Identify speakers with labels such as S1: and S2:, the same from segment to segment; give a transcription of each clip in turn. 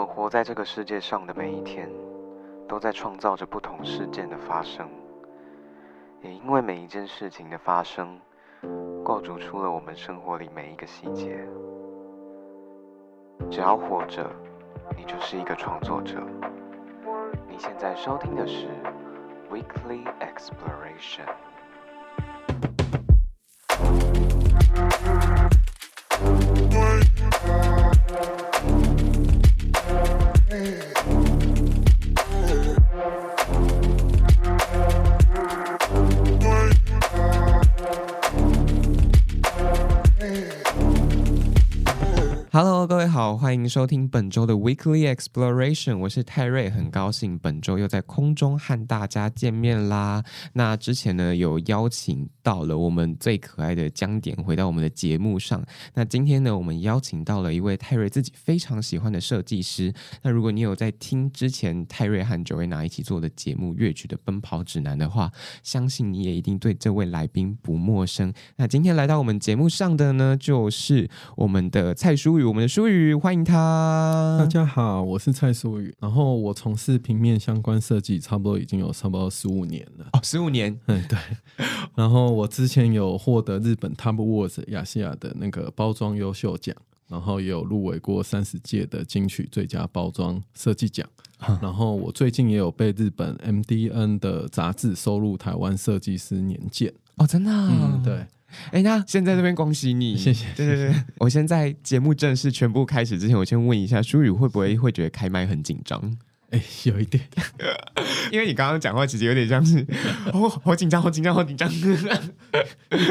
S1: 我们活在这个世界上的每一天，都在创造着不同事件的发生，也因为每一件事情的发生，构筑出了我们生活里每一个细节。只要活着，你就是一个创作者。你现在收听的是 Weekly Exploration。
S2: 位好，欢迎收听本周的 Weekly Exploration，我是泰瑞，很高兴本周又在空中和大家见面啦。那之前呢，有邀请到了我们最可爱的江点回到我们的节目上。那今天呢，我们邀请到了一位泰瑞自己非常喜欢的设计师。那如果你有在听之前泰瑞和 Joanna 一起做的节目《乐曲的奔跑指南》的话，相信你也一定对这位来宾不陌生。那今天来到我们节目上的呢，就是我们的蔡书宇。我们的书宇，欢迎他。
S3: 大家好，我是蔡淑宇。然后我从事平面相关设计，差不多已经有差不多十五年了。
S2: 哦，十五年，
S3: 嗯，对。然后我之前有获得日本 Top Words 亚细亚的那个包装优秀奖，然后也有入围过三十届的金曲最佳包装设计奖。嗯、然后我最近也有被日本 MDN 的杂志收入台湾设计师年鉴。
S2: 哦，真的、啊？
S3: 嗯，对。
S2: 哎，那现在这边恭喜你，
S3: 谢谢。
S2: 对对对，我先在节目正式全部开始之前，我先问一下，舒宇会不会会觉得开麦很紧张？
S3: 哎，有一点，
S2: 因为你刚刚讲话其实有点像是，哦，好紧张，好紧张，好紧张。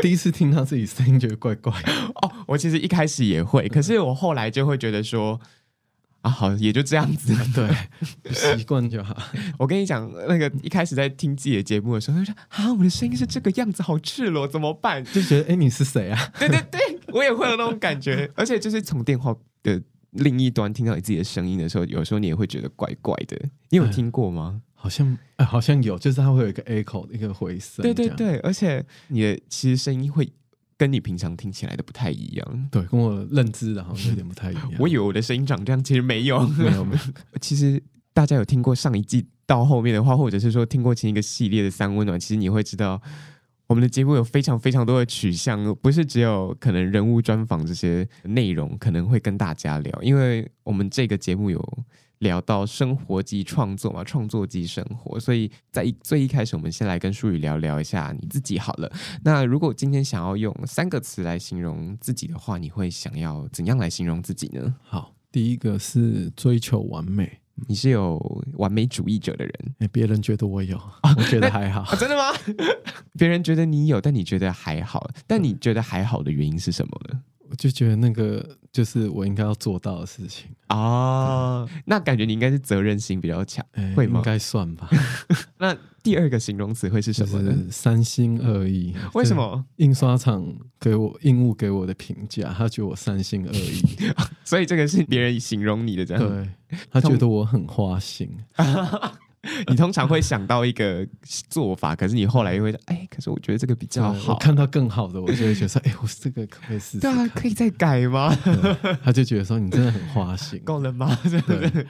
S3: 第一次听到自己声音觉得怪怪。
S2: 哦，我其实一开始也会，可是我后来就会觉得说。啊，好，也就这样子，
S3: 对，习惯就好。
S2: 我跟你讲，那个一开始在听自己的节目的时候，就说啊，我的声音是这个样子，好赤裸，怎么办？
S3: 就觉得，哎、欸，你是谁啊？
S2: 对对对，我也会有那种感觉。而且就是从电话的另一端听到你自己的声音的时候，有时候你也会觉得怪怪的。你有听过吗？
S3: 哎、好像、哎，好像有，就是它会有一个 echo 一个回声。
S2: 对对对，而且你的其实声音会。跟你平常听起来的不太一样，
S3: 对，跟我认知的好像有点不太一样。
S2: 我以为我的声音长这样，其实没有，
S3: 没有，没有。
S2: 其实大家有听过上一季到后面的话，或者是说听过前一个系列的三温暖，其实你会知道，我们的节目有非常非常多的取向，不是只有可能人物专访这些内容可能会跟大家聊，因为我们这个节目有。聊到生活及创作嘛，创作及生活，所以在一最一开始，我们先来跟书宇聊聊一下你自己好了。那如果今天想要用三个词来形容自己的话，你会想要怎样来形容自己呢？
S3: 好，第一个是追求完美，
S2: 你是有完美主义者的人，
S3: 欸、别人觉得我有，啊我觉得还好，
S2: 啊、真的吗？别人觉得你有，但你觉得还好，但你觉得还好的原因是什么呢？
S3: 我就觉得那个就是我应该要做到的事情
S2: 啊，那感觉你应该是责任心比较强，欸、会吗？
S3: 应该算吧。
S2: 那第二个形容词会是什么呢？
S3: 就是三心二意。
S2: 为什么？
S3: 印刷厂给我印务给我的评价，他觉得我三心二意，
S2: 所以这个是别人形容你的这样。
S3: 对，他觉得我很花心。
S2: 你通常会想到一个做法，可是你后来又会说，哎，可是我觉得这个比较好。
S3: 我看到更好的，我就会觉得说，哎，我这个可不可以试试？
S2: 对啊，可以再改吗？
S3: 他就觉得说，你真的很花心，
S2: 够了吗？对。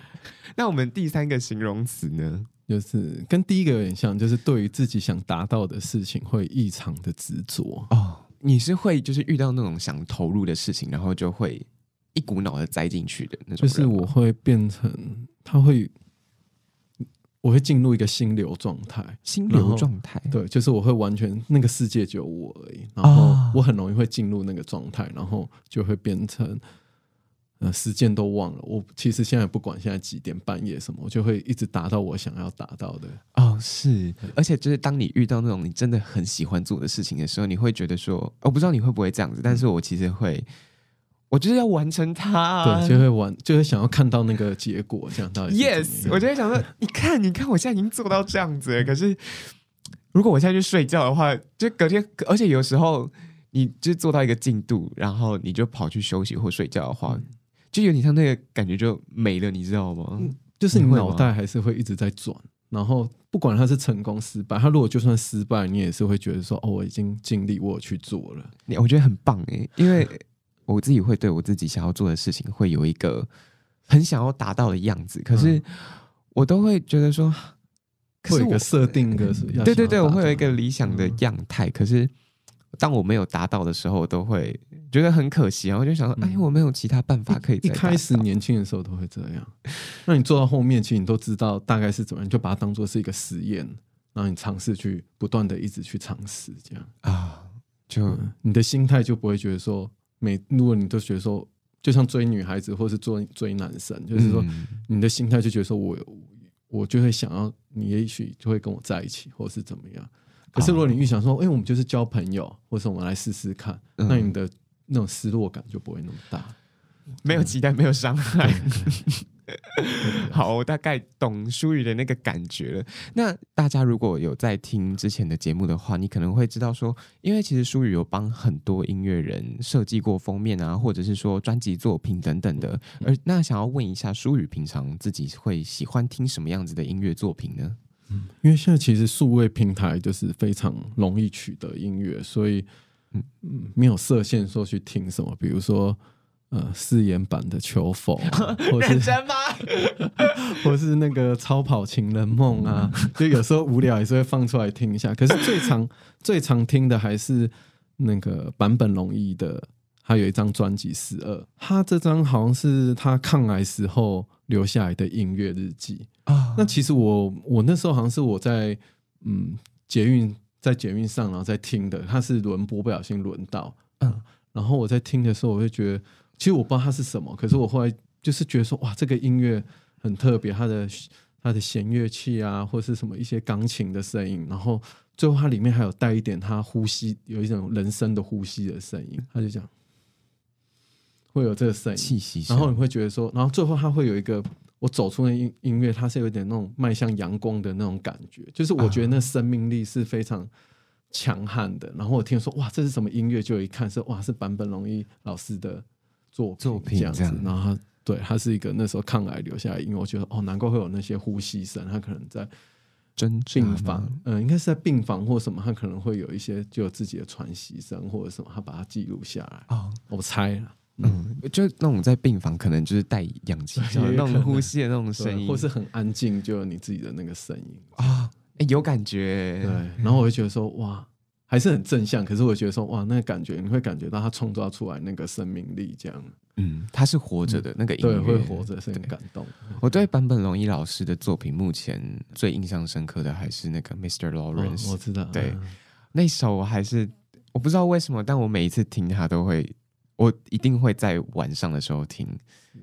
S2: 那我们第三个形容词呢，
S3: 就是跟第一个有点像，就是对于自己想达到的事情会异常的执着
S2: 哦。你是会就是遇到那种想投入的事情，然后就会一股脑的栽进去的那种。
S3: 就是我会变成他会。我会进入一个心流状态，
S2: 心流状态，
S3: 对，就是我会完全那个世界只有我而已，然后我很容易会进入那个状态，然后就会变成，呃，时间都忘了。我其实现在不管现在几点半夜什么，我就会一直达到我想要达到的。
S2: 哦，是，而且就是当你遇到那种你真的很喜欢做的事情的时候，你会觉得说，我不知道你会不会这样子，但是我其实会。我就是要完成它，啊，
S3: 对，就会完，就会想要看到那个结果，这样到底。
S2: Yes，我就会想说，你看，你看，我现在已经做到这样子了。可是，如果我现在去睡觉的话，就隔天，而且有时候，你就做到一个进度，然后你就跑去休息或睡觉的话，嗯、就有点像那个感觉就没了，你知道吗？嗯、
S3: 就是你脑袋还是会一直在转，然后不管它是成功失败，它如果就算失败，你也是会觉得说，哦，我已经尽力，我去做了。
S2: 我觉得很棒哎，因为。我自己会对我自己想要做的事情会有一个很想要达到的样子，可是我都会觉得说，可是
S3: 会有一个设定个是
S2: 对对对，我会有一个理想的样态，可是当我没有达到的时候，我都会觉得很可惜，然后就想说，哎，我没有其他办法可以。
S3: 一开始年轻的时候都会这样，那你做到后面，其实你都知道大概是怎么样，你就把它当做是一个实验，然后你尝试去不断的一直去尝试，这样。啊，就你的心态就不会觉得说，每如果你都觉得说。就像追女孩子，或是追追男生，就是说，你的心态就觉得说我，我我就会想要你，也许就会跟我在一起，或是怎么样。可是如果你预想说，哎、欸，我们就是交朋友，或是我们来试试看，那你的那种失落感就不会那么大，
S2: 没有期待，没有伤害。好，我大概懂舒宇的那个感觉了。那大家如果有在听之前的节目的话，你可能会知道说，因为其实舒宇有帮很多音乐人设计过封面啊，或者是说专辑作品等等的。而那想要问一下，舒宇平常自己会喜欢听什么样子的音乐作品呢？
S3: 嗯，因为现在其实数位平台就是非常容易取得音乐，所以嗯嗯，没有设限说去听什么，比如说。呃，誓言版的求否，或是真吗？或是那个超跑情人梦啊，就有时候无聊也是会放出来听一下。可是最常最常听的还是那个坂本龙一的，他有一张专辑《十二》，他这张好像是他抗癌时候留下来的音乐日记啊。那其实我我那时候好像是我在嗯捷运在捷运上然后在听的，他是轮播不小心轮到，嗯，然后我在听的时候，我会觉得。其实我不知道它是什么，可是我后来就是觉得说，哇，这个音乐很特别，它的它的弦乐器啊，或是什么一些钢琴的声音，然后最后它里面还有带一点它呼吸，有一种人声的呼吸的声音，他就讲会有这个声音，
S2: 气息，
S3: 然后你会觉得说，然后最后它会有一个我走出那音音乐，它是有点那种迈向阳光的那种感觉，就是我觉得那生命力是非常强悍的。然后我听说，哇，这是什么音乐？就一看是哇，是坂本龙一老师的。作作品这样子，样。然后他对他是一个那时候抗癌留下来，因为我觉得哦，难怪会有那些呼吸声，他可能在病房，嗯，应该是在病房或什么，他可能会有一些就有自己的喘息声或者什么，他把它记录下来啊，哦、我猜了，
S2: 嗯，就那种在病房可能就是带氧气，那种呼吸的那种声音，
S3: 或是很安静，就有你自己的那个声音。
S2: 啊，哎，有感觉，
S3: 对，然后我就觉得说哇。还是很正向，可是我觉得说哇，那个感觉你会感觉到他创造出来那个生命力，这样，
S2: 嗯，他是活着的、嗯、那个音乐，
S3: 对，会活着是很感动。
S2: 我对坂本龙一老师的作品，目前最印象深刻的还是那个 Mr. Lawrence，、
S3: 哦、我知道，
S2: 对，嗯、那首我还是我不知道为什么，但我每一次听他都会，我一定会在晚上的时候听，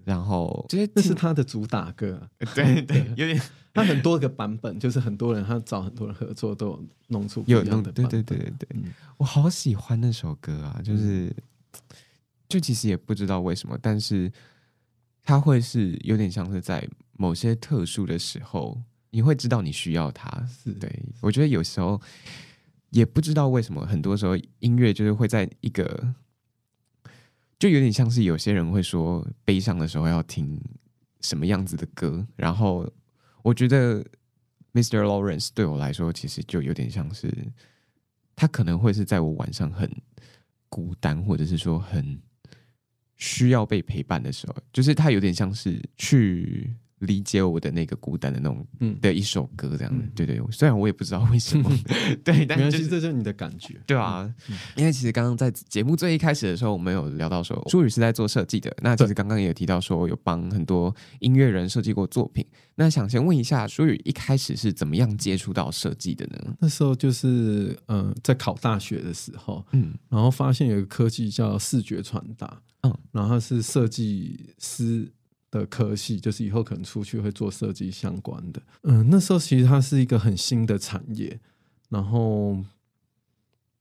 S2: 然
S3: 后这是他的主打歌，
S2: 对对，有点。
S3: 他很多个版本，就是很多人他找很多人合作，都有弄出
S2: 有弄的，对对对对对，嗯、我好喜欢那首歌啊！就是，就其实也不知道为什么，但是他会是有点像是在某些特殊的时候，你会知道你需要它。是对，我觉得有时候也不知道为什么，很多时候音乐就是会在一个，就有点像是有些人会说悲伤的时候要听什么样子的歌，然后。我觉得 Mr. Lawrence 对我来说，其实就有点像是他可能会是在我晚上很孤单，或者是说很需要被陪伴的时候，就是他有点像是去。理解我的那个孤单的那种，嗯，的一首歌这样的，嗯、对对，虽然我也不知道为什么，嗯、对，但是、就是、
S3: 这就是你的感觉，
S2: 对啊，嗯、因为其实刚刚在节目最一开始的时候，我们有聊到说，书宇是在做设计的，那其实刚刚也有提到说，有帮很多音乐人设计过作品，那想先问一下，舒宇一开始是怎么样接触到设计的呢？
S3: 那时候就是嗯、呃，在考大学的时候，嗯，然后发现有一个科技叫视觉传达，嗯，然后是设计师。的科系就是以后可能出去会做设计相关的，嗯，那时候其实它是一个很新的产业，然后，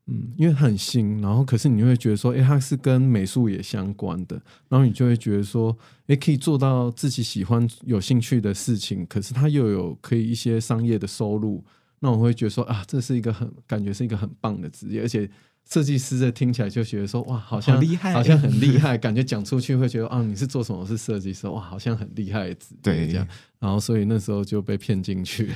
S3: 嗯，因为很新，然后可是你会觉得说，哎，它是跟美术也相关的，然后你就会觉得说，哎，可以做到自己喜欢、有兴趣的事情，可是它又有可以一些商业的收入，那我会觉得说，啊，这是一个很感觉是一个很棒的职业，而且设计师的听起来就觉得说哇，好像
S2: 好厉害，
S3: 好像很厉害，感觉讲出去会觉得啊，你是做什么？我是设计师，哇，好像很厉害
S2: 对，
S3: 这样。然后所以那时候就被骗进去，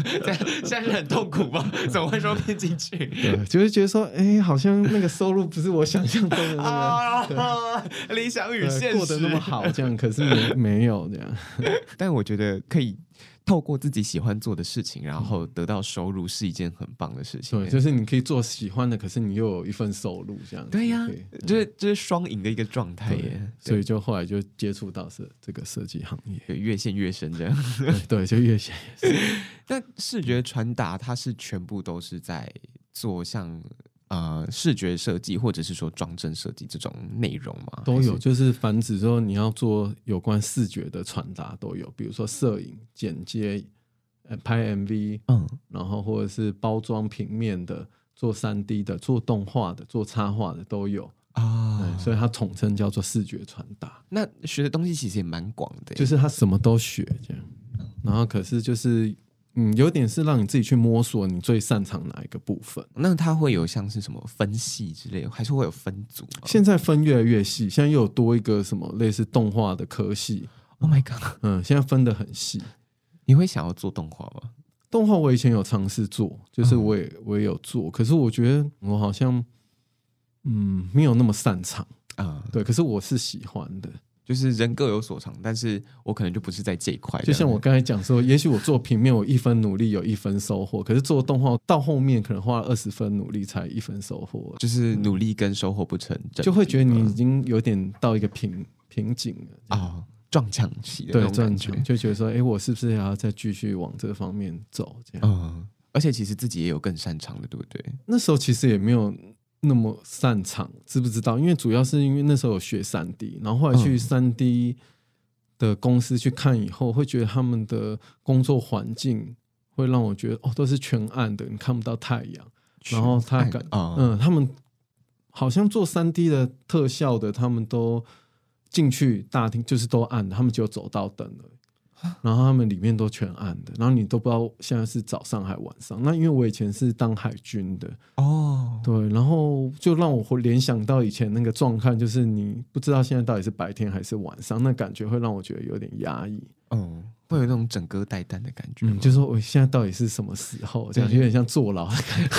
S2: 现在是很痛苦吧？怎么会说骗进去？
S3: 对，就是觉得说，哎，好像那个收入不是我想象中的那个、
S2: 啊、理想与现实
S3: 过得那么好，这样可是没没有这样。
S2: 但我觉得可以。透过自己喜欢做的事情，然后得到收入，是一件很棒的事情。
S3: 对，就是你可以做喜欢的，可是你又有一份收入，这样。
S2: 对呀、啊，就是就是双赢的一个状态耶。
S3: 所以就后来就接触到设这个设计行业，
S2: 越陷越深这样。对，
S3: 对，就越陷越深。
S2: 但视觉传达，它是全部都是在做像。呃，视觉设计或者是说装帧设计这种内容嘛，
S3: 都有。就是凡指说你要做有关视觉的传达都有，比如说摄影、剪接、拍 MV，嗯，然后或者是包装平面的、做三 D 的、做动画的、做插画的都有啊。所以它统称叫做视觉传达。
S2: 那学的东西其实也蛮广的，
S3: 就是他什么都学这样。然后可是就是。嗯，有点是让你自己去摸索你最擅长哪一个部分。
S2: 那它会有像是什么分系之类的，还是会有分组？
S3: 现在分越来越细，现在又有多一个什么类似动画的科系。
S2: Oh my god！
S3: 嗯，现在分的很细。
S2: 你会想要做动画吗？
S3: 动画我以前有尝试做，就是我也、嗯、我也有做，可是我觉得我好像嗯没有那么擅长啊。对，可是我是喜欢的。
S2: 就是人各有所长，但是我可能就不是在这一块。
S3: 就像我刚才讲说，也许我做平面，我一分努力有一分收获，可是做动画到后面可能花了二十分努力才一分收获，
S2: 就是努力跟收获不成正比，
S3: 就会觉得你已经有点到一个瓶瓶颈了啊，
S2: 撞墙期的
S3: 对撞墙，就觉得说，哎，我是不是还要再继续往这方面走？这样，
S2: 嗯，而且其实自己也有更擅长的，对不对？
S3: 那时候其实也没有。那么擅长，知不知道？因为主要是因为那时候有学三 D，然后后来去三 D 的公司去看以后，会觉得他们的工作环境会让我觉得哦，都是全暗的，你看不到太阳。然后他感，嗯，他们好像做三 D 的特效的，他们都进去大厅就是都暗的，他们就走到灯了。然后他们里面都全暗的，然后你都不知道现在是早上还是晚上。那因为我以前是当海军的哦，对，然后就让我会联想到以前那个状态，就是你不知道现在到底是白天还是晚上，那感觉会让我觉得有点压抑。
S2: 嗯，会有那种整个带弹的感觉，
S3: 嗯，就是说我现在到底是什么时候？这样有点像坐牢的感觉。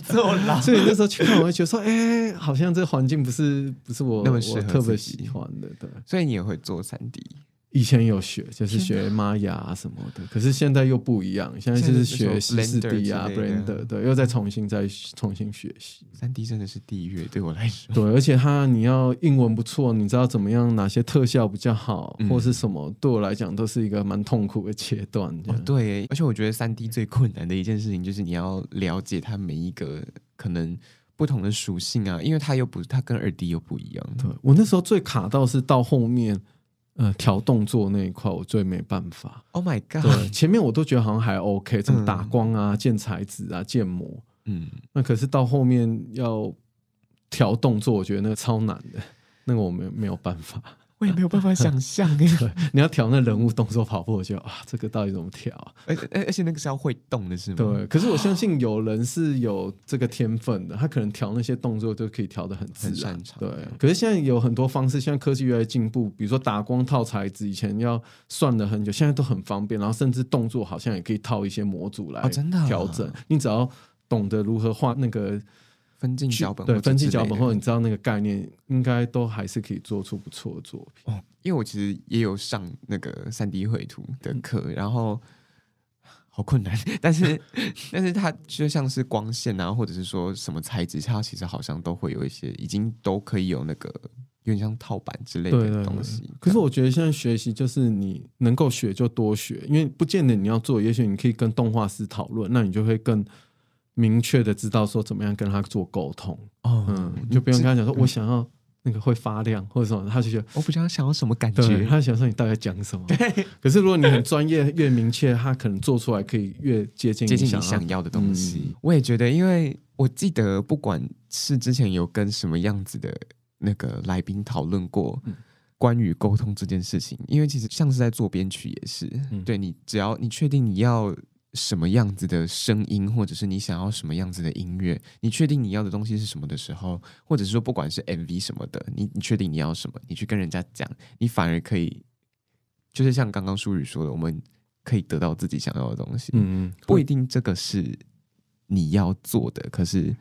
S2: 坐牢。
S3: 所以那时候去看，我会觉得说，哎，好像这个环境不是不是我那么我特别喜欢的。对，
S2: 所以你也会做三 D。
S3: 以前有学，就是学玛雅啊什么的，可是现在又不一样。现在就是学四 D 啊，Blender，对，又再重新再重新学习。
S2: 三 D 真的是地狱，对我来说。
S3: 对，而且它你要英文不错，你知道怎么样，哪些特效比较好，嗯、或是什么，对我来讲都是一个蛮痛苦的阶段。哦，
S2: 对，而且我觉得三 D 最困难的一件事情就是你要了解它每一个可能不同的属性啊，因为它又不，它跟二 D 又不一样。
S3: 对，我那时候最卡到是到后面。呃，调动作那一块我最没办法。
S2: Oh my god！
S3: 对，前面我都觉得好像还 OK，怎么打光啊、建、嗯、材质啊、建模，嗯，那可是到后面要调动作，我觉得那个超难的，那个我没没有办法。
S2: 我也没有办法想象 哎，
S3: 你要调那人物动作跑步，我就啊，这个到底怎么调？
S2: 而而而且那个是要会动的，是吗？
S3: 对。可是我相信有人是有这个天分的，他可能调那些动作都可以调的很自然。对。可是现在有很多方式，现在科技越来越进步，比如说打光套材质，以前要算了很久，现在都很方便。然后甚至动作好像也可以套一些模组来调整。你只要懂得如何画那个。
S2: 分镜脚本，
S3: 对，分镜脚本后，你知道那个概念，应该都还是可以做出不错的作品。
S2: 哦，因为我其实也有上那个三 D 绘图的课，嗯、然后好困难，但是 但是它就像是光线啊，或者是说什么材质，它其实好像都会有一些，已经都可以有那个有点像套板之类的东西。对对对，
S3: 可是我觉得现在学习就是你能够学就多学，因为不见得你要做，也许你可以跟动画师讨论，那你就会更。明确的知道说怎么样跟他做沟通，哦，嗯，你就不用跟他讲说，我想要那个会发亮或者什么，他就觉得
S2: 我不知道想要什么感觉，
S3: 他想说你大概讲什么。对，可是如果你很专业，越明确，他可能做出来可以越接近
S2: 接近你想要的东西。嗯，我也觉得，因为我记得不管是之前有跟什么样子的那个来宾讨论过关于沟通这件事情，因为其实像是在做编曲也是，对，你只要你确定你要。什么样子的声音，或者是你想要什么样子的音乐，你确定你要的东西是什么的时候，或者是说不管是 MV 什么的，你你确定你要什么，你去跟人家讲，你反而可以，就是像刚刚淑宇说的，我们可以得到自己想要的东西。嗯嗯，不一定这个是你要做的，可是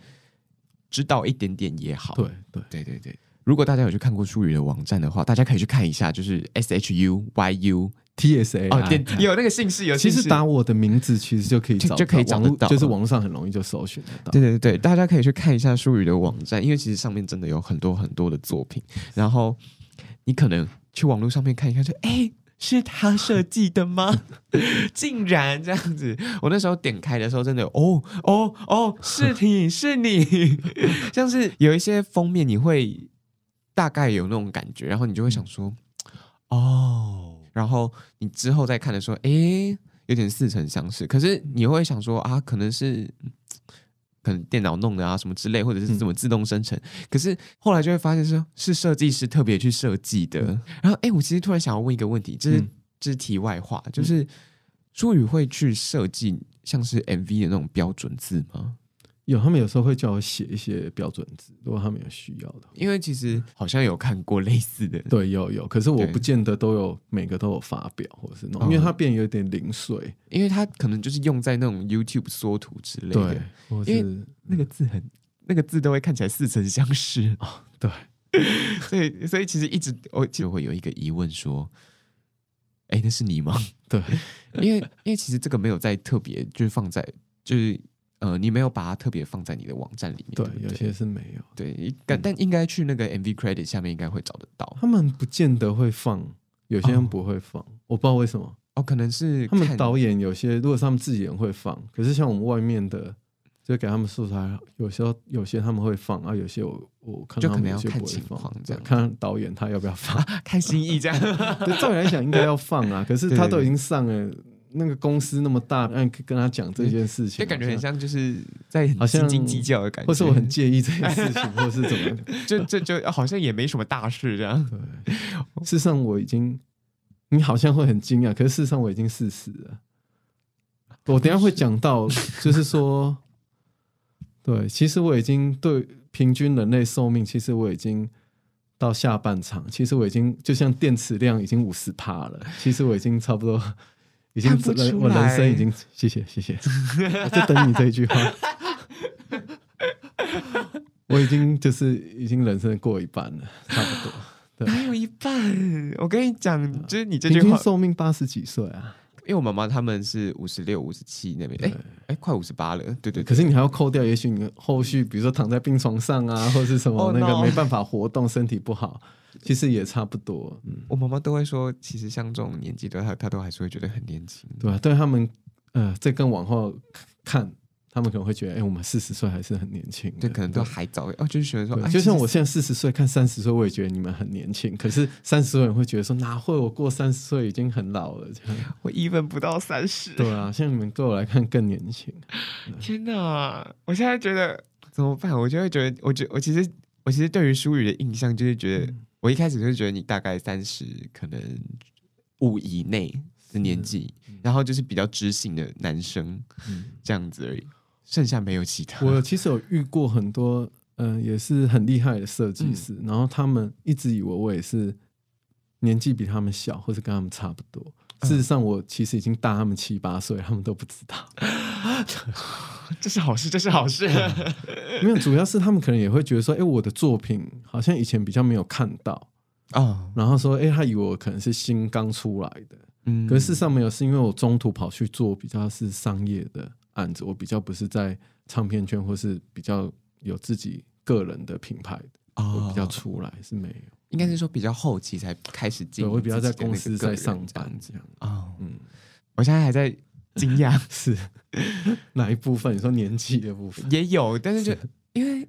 S2: 知道一点点也好。
S3: 对对
S2: 对对对。如果大家有去看过舒宇的网站的话，大家可以去看一下，就是 S H U Y U。
S3: T S A
S2: 哦，有那个姓氏，有
S3: 其实打我的名字，其实就可以找，
S2: 就可以找得到，
S3: 就是网络上很容易就搜寻得到。
S2: 对对对，大家可以去看一下舒宇的网站，因为其实上面真的有很多很多的作品。然后你可能去网络上面看一看，就哎，是他设计的吗？竟然这样子！我那时候点开的时候，真的哦哦哦，是你是你，像是有一些封面，你会大概有那种感觉，然后你就会想说，哦。然后你之后再看的时候，诶，有点似曾相识。可是你会想说啊，可能是可能电脑弄的啊，什么之类，或者是怎么自动生成。嗯、可是后来就会发现说，是是设计师特别去设计的。嗯、然后，诶，我其实突然想要问一个问题，这是这是题外话，就是朱宇会去设计像是 MV 的那种标准字吗？
S3: 有，他们有时候会叫我写一些标准字，如果他们有需要的。
S2: 因为其实好像有看过类似的，
S3: 对，有有，可是我不见得都有每个都有发表，或者是弄，因为它变有点零碎，
S2: 因为它可能就是用在那种 YouTube 缩图之类的，
S3: 对，因为
S2: 那个字很，那个字都会看起来似曾相识。
S3: 哦，对，
S2: 所以所以其实一直我就会有一个疑问说，哎，那是你吗？
S3: 对，
S2: 因为因为其实这个没有在特别就是放在就是。呃，你没有把它特别放在你的网站里面，
S3: 对，
S2: 对对
S3: 有些是没有，
S2: 对，但、嗯、但应该去那个 MV credit 下面应该会找得到。
S3: 他们不见得会放，有些人不会放，哦、我不知道为什么。
S2: 哦，可能是
S3: 他们导演有些，如果是他们自己人会放，可是像我们外面的，就给他们素材，有时候有些他们会放啊，有些我我看他们有些不会放，就可能要看情况这样，看导演他要不要放，
S2: 啊、看心意这样。
S3: 对，照理来讲应该要放啊，可是他都已经上了。那个公司那么大，嗯，跟他讲这件事情，
S2: 就感觉很像就是在很斤斤计较的感觉，
S3: 或是我很介意这件事情，或是怎么，
S2: 就就就好像也没什么大事这样。
S3: 对，事实上我已经，你好像会很惊讶，可是事实上我已经四十了。我等一下会讲到，就是说，对，其实我已经对平均人类寿命，其实我已经到下半场，其实我已经就像电池量已经五十趴了，其实我已经差不多。已经人，我人生已经谢谢谢谢，我就等你这一句话。我已经就是已经人生过一半了，差不多。对，
S2: 还有一半。我跟你讲，就是你这句话，
S3: 寿命八十几岁啊。
S2: 因为我妈妈他们是五十六、五十七那边，哎哎，快五十八了。对对。
S3: 可是你还要扣掉，也许你后续，比如说躺在病床上啊，或者是什么那个没办法活动，身体不好。其实也差不多，嗯，
S2: 我妈妈都会说，其实像这种年纪的她，她都还是会觉得很年轻，
S3: 对啊，对他们，呃，再更往后看，他们可能会觉得，哎，我们四十岁还是很年轻，
S2: 对，可能都还早，哦，就是觉得说，
S3: 就像我现在四十岁看三十岁，我也觉得你们很年轻，可是三十岁人会觉得说，哪会我过三十岁已经很老了，这样，
S2: 我一分不到三十，
S3: 对啊，像你们对我来看更年轻，
S2: 天哪，我现在觉得怎么办？我就会觉得，我觉我其实我其实对于淑宇的印象就是觉得。我一开始就觉得你大概三十，可能五以内的年纪，嗯、然后就是比较知性的男生，嗯、这样子而已，剩下没有其他。
S3: 我其实有遇过很多，嗯、呃，也是很厉害的设计师，嗯、然后他们一直以为我也是年纪比他们小，或是跟他们差不多。事实上，我其实已经大他们七八岁，他们都不知道。
S2: 这是好事，这是好事。
S3: 没有，主要是他们可能也会觉得说，哎，我的作品好像以前比较没有看到啊。哦、然后说，哎，他以为我可能是新刚出来的。嗯，可是事实上没有，是因为我中途跑去做比较是商业的案子，我比较不是在唱片圈或是比较有自己个人的品牌的。哦，我比较出来是没有。
S2: 应该是说比较后期才开始进，
S3: 我比较在公司在上班这样
S2: 啊。哦、嗯，我现在还在惊讶，
S3: 是哪一部分？你说年纪的部分
S2: 也有，但是就是因为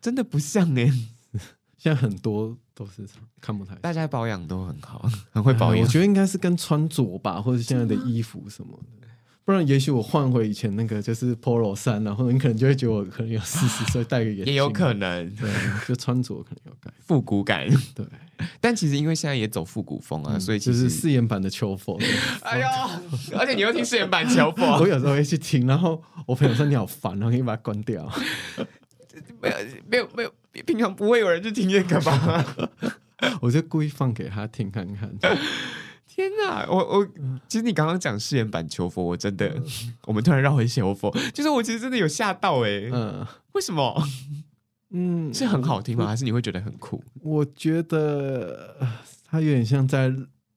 S2: 真的不像哎、欸，
S3: 现在很多都是看不太，
S2: 大家保养都很好，很会保养、
S3: 呃。我觉得应该是跟穿着吧，或者现在的衣服什么的。不然也许我换回以前那个就是 Polo 衫，然后你可能就会觉得我可能有四十岁戴个眼镜，
S2: 也有可能，
S3: 对，就穿着可能有改
S2: 复古感，
S3: 对。
S2: 但其实因为现在也走复古风啊，嗯、所以
S3: 就是誓言版的秋佛。
S2: 哎呦，而且你又听誓言版秋佛，
S3: 我有时候会去听，然后我朋友说你好烦，然后可以把它关掉。
S2: 没有没有没有，平常不会有人去听这个吧？
S3: 我就故意放给他听看看。
S2: 天哪，我我其实你刚刚讲誓言版求佛，我真的，嗯、我们突然绕回求佛，就是我其实真的有吓到哎、欸，嗯，为什么？嗯，是很好听吗？还是你会觉得很酷？
S3: 我觉得他有点像在。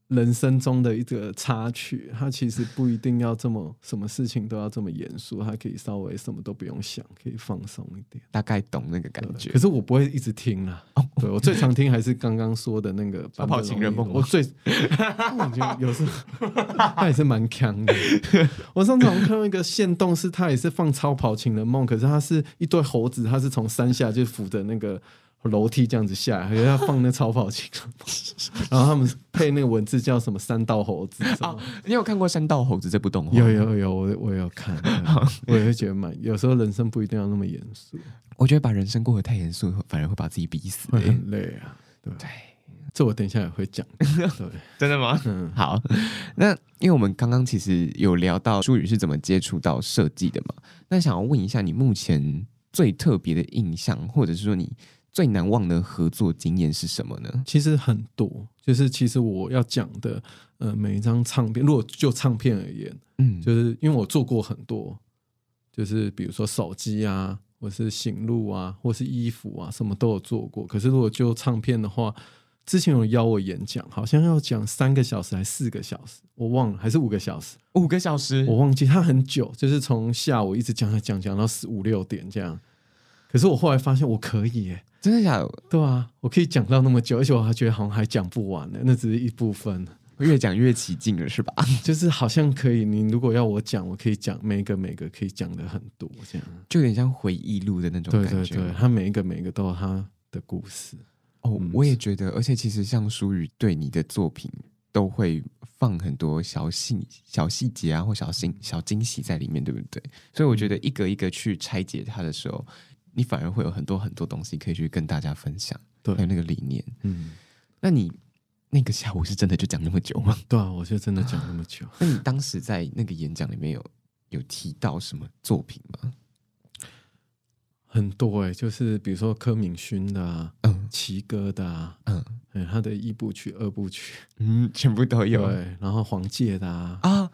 S3: 人生中的一个插曲，它其实不一定要这么什么事情都要这么严肃，它可以稍微什么都不用想，可以放松一点。
S2: 大概懂那个感觉。
S3: 可是我不会一直听啦。哦，对，我最常听还是刚刚说的那个《
S2: 超跑情人梦》。
S3: 我最，我觉得有时候他也是蛮强的。我上次看到一个线动，是他也是放《超跑情人梦》，可是他是一对猴子，他是从山下就扶着那个。楼梯这样子下来，还要放那超跑情，然后他们配那个文字叫什么“三道猴子”啊？
S2: 你有看过《三道猴子》这部动画？
S3: 有有有，我我有看，我也会觉得蛮。有时候人生不一定要那么严肃，
S2: 我觉得把人生过得太严肃，反而会把自己逼死，
S3: 会很累啊。对，对这我等一下也会讲。对，
S2: 真的吗？嗯，好。那因为我们刚刚其实有聊到朱宇是怎么接触到设计的嘛？那想要问一下，你目前最特别的印象，或者是说你。最难忘的合作经验是什么呢？
S3: 其实很多，就是其实我要讲的，呃，每一张唱片，如果就唱片而言，嗯，就是因为我做过很多，就是比如说手机啊，或是行路啊，或是衣服啊，什么都有做过。可是如果就唱片的话，之前有邀我演讲，好像要讲三个小时还是四个小时，我忘了，还是五个小时？
S2: 五个小时，
S3: 我忘记，他很久，就是从下午一直讲讲讲讲到四五六点这样。可是我后来发现我可以耶。
S2: 真的假的？
S3: 对啊，我可以讲到那么久，而且我还觉得好像还讲不完呢。那只是一部分，
S2: 越讲越起劲了，是吧？
S3: 就是好像可以，你如果要我讲，我可以讲每个每个可以讲的很多，这样
S2: 就有点像回忆录的那种感觉。
S3: 对对对，他每一个每一个都有他的故事。
S2: 哦，嗯、我也觉得，而且其实像书宇对你的作品都会放很多小细小细节啊，或小惊小惊喜在里面，对不对？所以我觉得一个一个去拆解它的时候。你反而会有很多很多东西可以去跟大家分享，对，还有那个理念，嗯，那你那个下午是真的就讲那么久吗？
S3: 对啊，我就真的讲那么久。
S2: 那你当时在那个演讲里面有有提到什么作品吗？
S3: 很多哎、欸，就是比如说柯敏勋的啊，嗯，奇哥的啊，嗯，嗯，他的一部曲、二部曲，
S2: 嗯，全部都有。
S3: 对，然后黄玠的啊，
S2: 啊，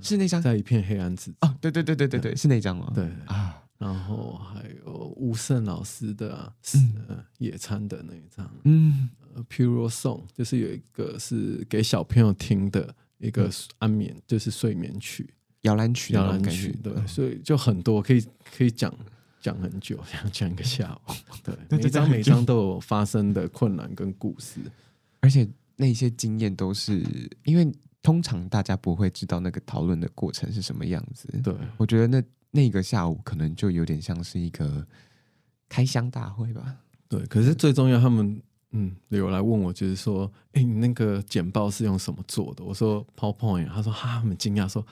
S2: 是那张
S3: 在一片黑暗之
S2: 哦，对对对对对对，是那张吗？
S3: 对啊。然后还有吴胜老师的、啊嗯。呃、野餐的那一张，嗯、呃、，Pure Song 就是有一个是给小朋友听的一个安眠，嗯、就是睡眠曲，
S2: 摇篮曲，
S3: 摇篮曲，对，嗯、所以就很多可以可以讲讲很久，想讲一个下午，对，每一张每一张都有发生的困难跟故事，
S2: 而且那些经验都是因为通常大家不会知道那个讨论的过程是什么样子，
S3: 对，
S2: 我觉得那。那个下午可能就有点像是一个开箱大会吧。
S3: 对，可是最重要，他们嗯有来问我，就是说，哎，你那个简报是用什么做的？我说 PowerPoint。他说哈，他们惊讶说，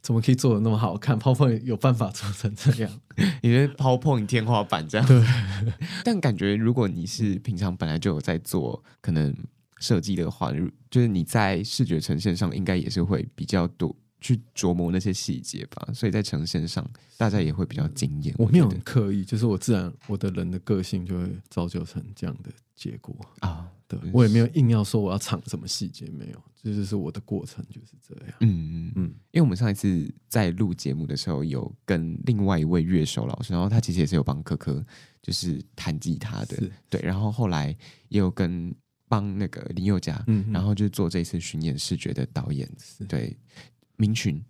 S3: 怎么可以做的那么好看？PowerPoint 有办法做成这样？
S2: 因为 PowerPoint 天花板这样。
S3: 对。
S2: 但感觉如果你是平常本来就有在做可能设计的话，就是你在视觉呈现上应该也是会比较多。去琢磨那些细节吧，所以在呈现上大家也会比较惊艳。
S3: 我没有很刻意，就是我自然我的人的个性就会造就成这样的结果啊。对，我也没有硬要说我要藏什么细节，没有，这就是我的过程就是这样。嗯嗯嗯，
S2: 因为我们上一次在录节目的时候，有跟另外一位乐手老师，然后他其实也是有帮柯柯就是弹吉他的，对，然后后来也有跟帮那个林宥嘉，嗯，然后就做这次巡演视觉的导演，对。民群，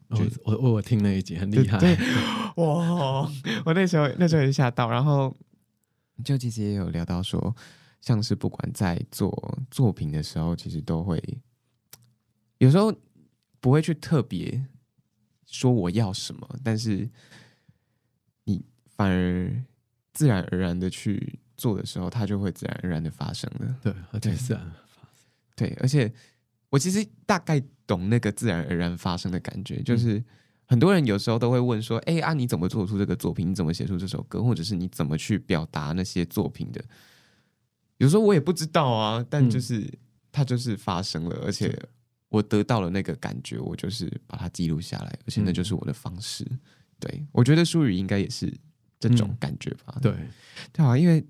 S3: 我我我听了一集很厉害，
S2: 对，哇！我那时候那时候也吓到，然后 就其实也有聊到说，像是不管在做作品的时候，其实都会有时候不会去特别说我要什么，但是你反而自然而然的去做的时候，它就会自然而然的发生了。
S3: 对，而且自然发生。
S2: 对，而且我其实大概。懂那个自然而然发生的感觉，就是很多人有时候都会问说：“哎啊，你怎么做出这个作品？你怎么写出这首歌？或者是你怎么去表达那些作品的？”有时候我也不知道啊，但就是、嗯、它就是发生了，而且我得到了那个感觉，我就是把它记录下来，而且那就是我的方式。嗯、对，我觉得书宇应该也是这种感觉吧？
S3: 嗯、对，
S2: 对啊，因为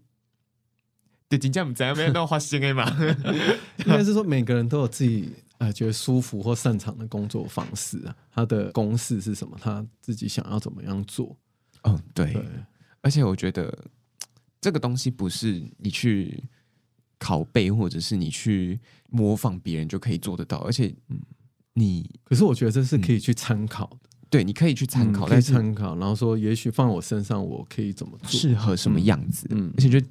S2: 对金匠在那边都花心的嘛，
S3: 应该是说每个人都有自己呃觉得舒服或擅长的工作方式啊，他的公式是什么？他自己想要怎么样做？
S2: 嗯，对，对，而且我觉得这个东西不是你去。拷贝，或者是你去模仿别人就可以做得到，而且，嗯，你
S3: 可是我觉得这是可以去参考的，
S2: 嗯，对，你可以去参考，
S3: 可以参考，然后说，也许放我身上，我可以怎么做，
S2: 适合什么样子，嗯，而且就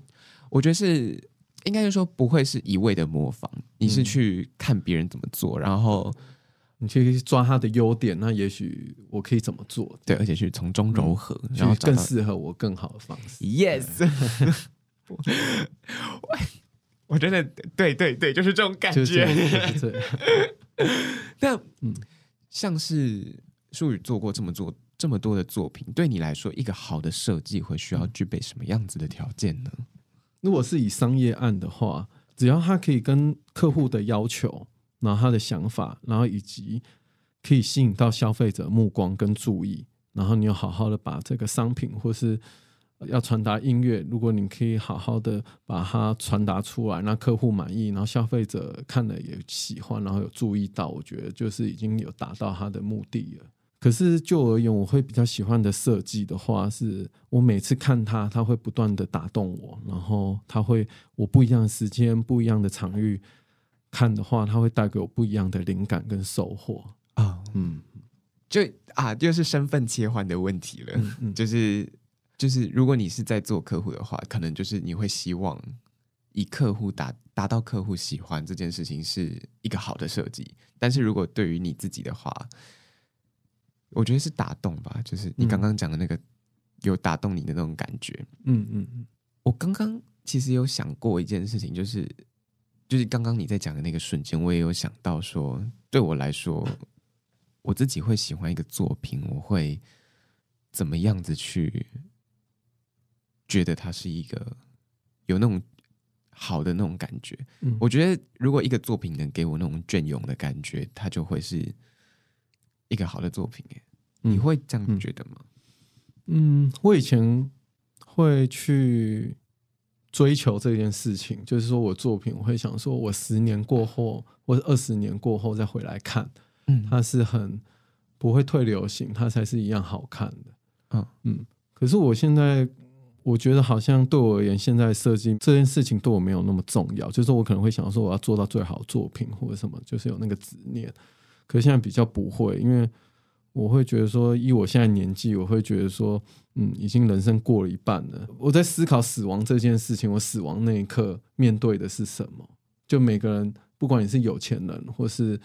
S2: 我觉得是应该就是说不会是一味的模仿，你是去看别人怎么做，然后
S3: 你去抓他的优点，那也许我可以怎么做，
S2: 对，而且去从中柔合，
S3: 然后更适合我更好的方式
S2: ，yes。我 我真的对对对，就是这种感觉。那嗯，像是书宇做过这么做这么多的作品，对你来说，一个好的设计会需要具备什么样子的条件呢？
S3: 如果是以商业案的话，只要他可以跟客户的要求，然后他的想法，然后以及可以吸引到消费者目光跟注意，然后你要好好的把这个商品或是。要传达音乐，如果你可以好好的把它传达出来，那客户满意，然后消费者看了也喜欢，然后有注意到，我觉得就是已经有达到他的目的了。可是就而言，我会比较喜欢的设计的话，是我每次看它，它会不断的打动我，然后它会我不一样的时间、不一样的场域看的话，它会带给我不一样的灵感跟收获啊。嗯，
S2: 就啊，就是身份切换的问题了，嗯、就是。就是如果你是在做客户的话，可能就是你会希望以客户达达到客户喜欢这件事情是一个好的设计。但是如果对于你自己的话，我觉得是打动吧，就是你刚刚讲的那个有打动你的那种感觉。
S3: 嗯嗯嗯。
S2: 我刚刚其实有想过一件事情，就是就是刚刚你在讲的那个瞬间，我也有想到说，对我来说，我自己会喜欢一个作品，我会怎么样子去。觉得它是一个有那种好的那种感觉，嗯，我觉得如果一个作品能给我那种隽永的感觉，它就会是一个好的作品。哎，你会这样觉得吗？
S3: 嗯，嗯，我以前会去追求这件事情，就是说我作品，我会想说，我十年过后或者二十年过后再回来看，嗯，它是很不会退流行，它才是一样好看的。嗯嗯，可是我现在。我觉得好像对我而言，现在设计这件事情对我没有那么重要。就是我可能会想说，我要做到最好的作品或者什么，就是有那个执念。可是现在比较不会，因为我会觉得说，以我现在年纪，我会觉得说，嗯，已经人生过了一半了。我在思考死亡这件事情，我死亡那一刻面对的是什么？就每个人，不管你是有钱人或是。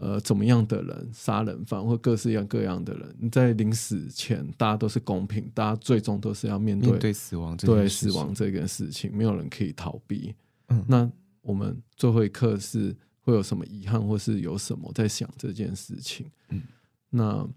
S3: 呃，怎么样的人，杀人犯或各式各样各样的人，你在临死前，大家都是公平，大家最终都是要面对
S2: 面对死亡，
S3: 对死亡这件事情，没有人可以逃避。嗯，那我们最后一刻是会有什么遗憾，或是有什么在想这件事情？嗯，那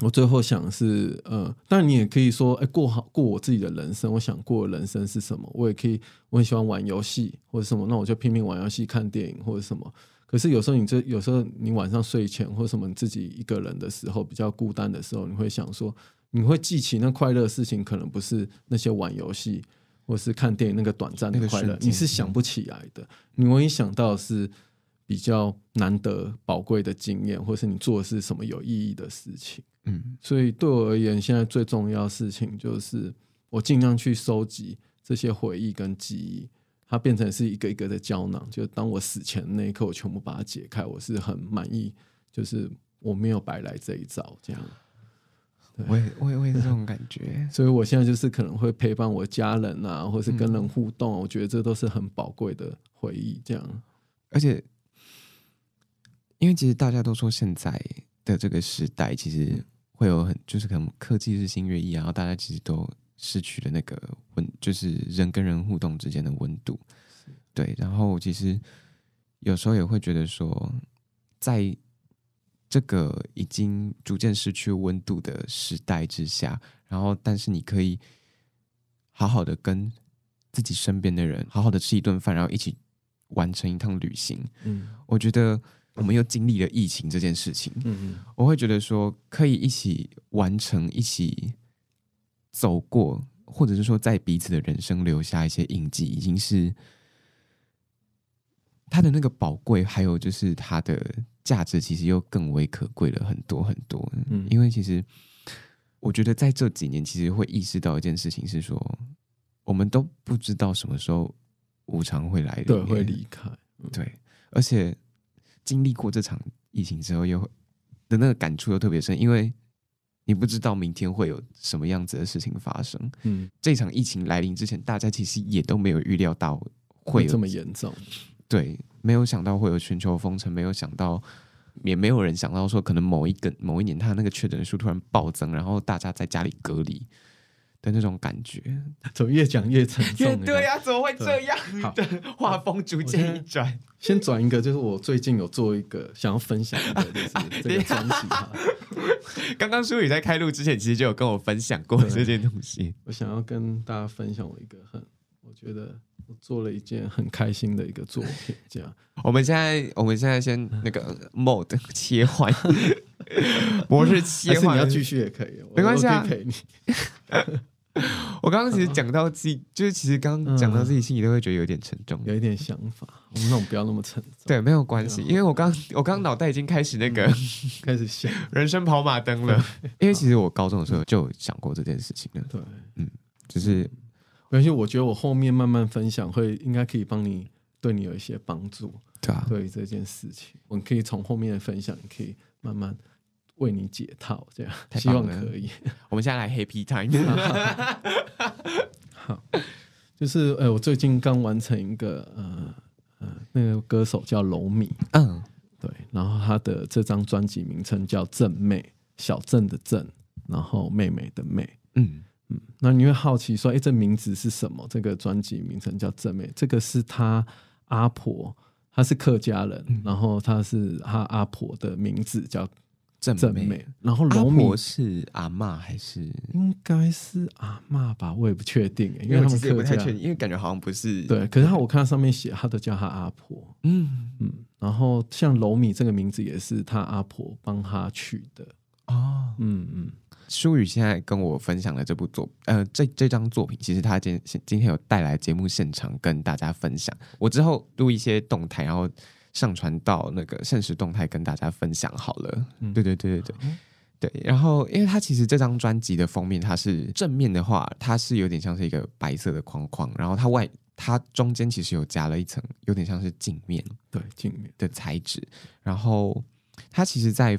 S3: 我最后想是，呃，当然你也可以说，哎，过好过我自己的人生，我想过的人生是什么？我也可以，我很喜欢玩游戏或者什么，那我就拼命玩游戏、看电影或者什么。可是有时候你这有时候你晚上睡前或什么你自己一个人的时候比较孤单的时候，你会想说，你会记起那快乐的事情，可能不是那些玩游戏或是看电影那个短暂的快乐，你是想不起来的。你唯一想到的是比较难得宝贵的经验，或是你做的是什么有意义的事情。嗯，所以对我而言，现在最重要的事情就是我尽量去收集这些回忆跟记忆。它变成是一个一个的胶囊，就当我死前那一刻，我全部把它解开，我是很满意，就是我没有白来这一遭，这样。
S2: 我也我也我也是这种感觉，
S3: 所以我现在就是可能会陪伴我家人啊，或是跟人互动，嗯、我觉得这都是很宝贵的回忆，这样。
S2: 而且，因为其实大家都说现在的这个时代，其实会有很就是可能科技日新月异，然后大家其实都。失去了那个温，就是人跟人互动之间的温度，对。然后其实有时候也会觉得说，在这个已经逐渐失去温度的时代之下，然后但是你可以好好的跟自己身边的人好好的吃一顿饭，然后一起完成一趟旅行。嗯，我觉得我们又经历了疫情这件事情。嗯嗯，我会觉得说可以一起完成，一起走过，或者是说在彼此的人生留下一些印记，已经是。它的那个宝贵，还有就是它的价值，其实又更为可贵了很多很多。嗯，因为其实我觉得在这几年，其实会意识到一件事情是说，我们都不知道什么时候无常会来临，
S3: 对，会离开。
S2: 嗯、对，而且经历过这场疫情之后，又的那个感触又特别深，因为你不知道明天会有什么样子的事情发生。嗯，这场疫情来临之前，大家其实也都没有预料到会有
S3: 这么严重。
S2: 对，没有想到会有全球封城，没有想到，也没有人想到说，可能某一个某一年，他那个确诊数突然暴增，然后大家在家里隔离的那种感觉，
S3: 怎么越讲越沉重？
S2: 对呀、啊，怎么会这样？对，画风逐渐一转，
S3: 先转一个，就是我最近有做一个想要分享的，就是这个专辑。
S2: 刚刚舒宇在开录之前，其实就有跟我分享过这件东西。
S3: 我想要跟大家分享我一个很，我觉得。我做了一件很开心的一个作品，这样。
S2: 我们现在，我们现在先那个 mode 切换模式切换，
S3: 你要继续也可以，
S2: 没关系啊，
S3: 可以陪你。
S2: 我刚刚其实讲到自己，就是其实刚刚讲到自己心里都会觉得有点沉重，
S3: 有一点想法。我们那种不要那么沉重，
S2: 对，没有关系，因为我刚我刚脑袋已经开始那个
S3: 开始想。
S2: 人生跑马灯了。因为其实我高中的时候就想过这件事情了，
S3: 对，
S2: 嗯，就是。
S3: 而且我觉得我后面慢慢分享会应该可以帮你，对你有一些帮助。
S2: 对啊，
S3: 对这件事情，我们可以从后面的分享，可以慢慢为你解套。这样，希望可以。
S2: 我们现在来 Happy Time。
S3: 好，就是呃，我最近刚完成一个呃呃，那个歌手叫龙米，嗯，对，然后他的这张专辑名称叫正妹，小正的正，然后妹妹的妹，嗯。嗯，那你会好奇说，哎，这名字是什么？这个专辑名称叫《正妹》，这个是他阿婆，他是客家人，嗯、然后他是他阿婆的名字叫镇妹。妹然后柔米
S2: 是阿嬷还是？
S3: 应该是阿嬷吧，我也不确定，因为他们客家，
S2: 因为感觉好像不是。
S3: 对，可是他我看他上面写，他都叫他阿婆。嗯嗯，然后像龙米这个名字也是他阿婆帮他取的。哦，嗯嗯。
S2: 舒宇现在跟我分享了这部作，呃，这这张作品，其实他今今天有带来节目现场跟大家分享。我之后录一些动态，然后上传到那个现实动态跟大家分享好了。嗯、对对对对对，嗯、对。然后，因为它其实这张专辑的封面，它是正面的话，它是有点像是一个白色的框框，然后它外它中间其实有夹了一层，有点像是镜面，
S3: 对镜面
S2: 的材质。然后它其实，在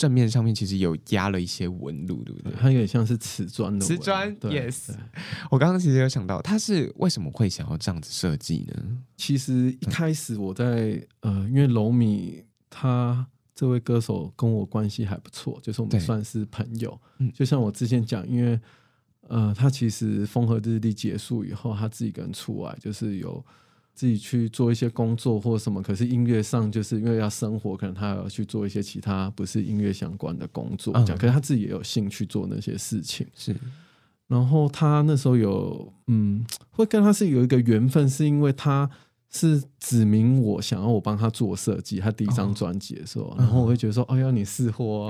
S2: 正面上面其实有压了一些纹路，对不对？
S3: 它有点像是瓷砖的
S2: 瓷砖。Yes，我刚刚其实有想到，它是为什么会想要这样子设计呢？
S3: 其实一开始我在呃，因为柔米他这位歌手跟我关系还不错，就是我们算是朋友。嗯，就像我之前讲，因为呃，他其实风和日丽结束以后，他自己一个人出来，就是有。自己去做一些工作或什么，可是音乐上就是因为要生活，可能他要去做一些其他不是音乐相关的工作，这样。可是他自己也有兴趣做那些事情。是，然后他那时候有嗯，会跟他是有一个缘分，是因为他。是指明我想要我帮他做设计，他第一张专辑的时候，哦、然后我会觉得说，哦，要你试货，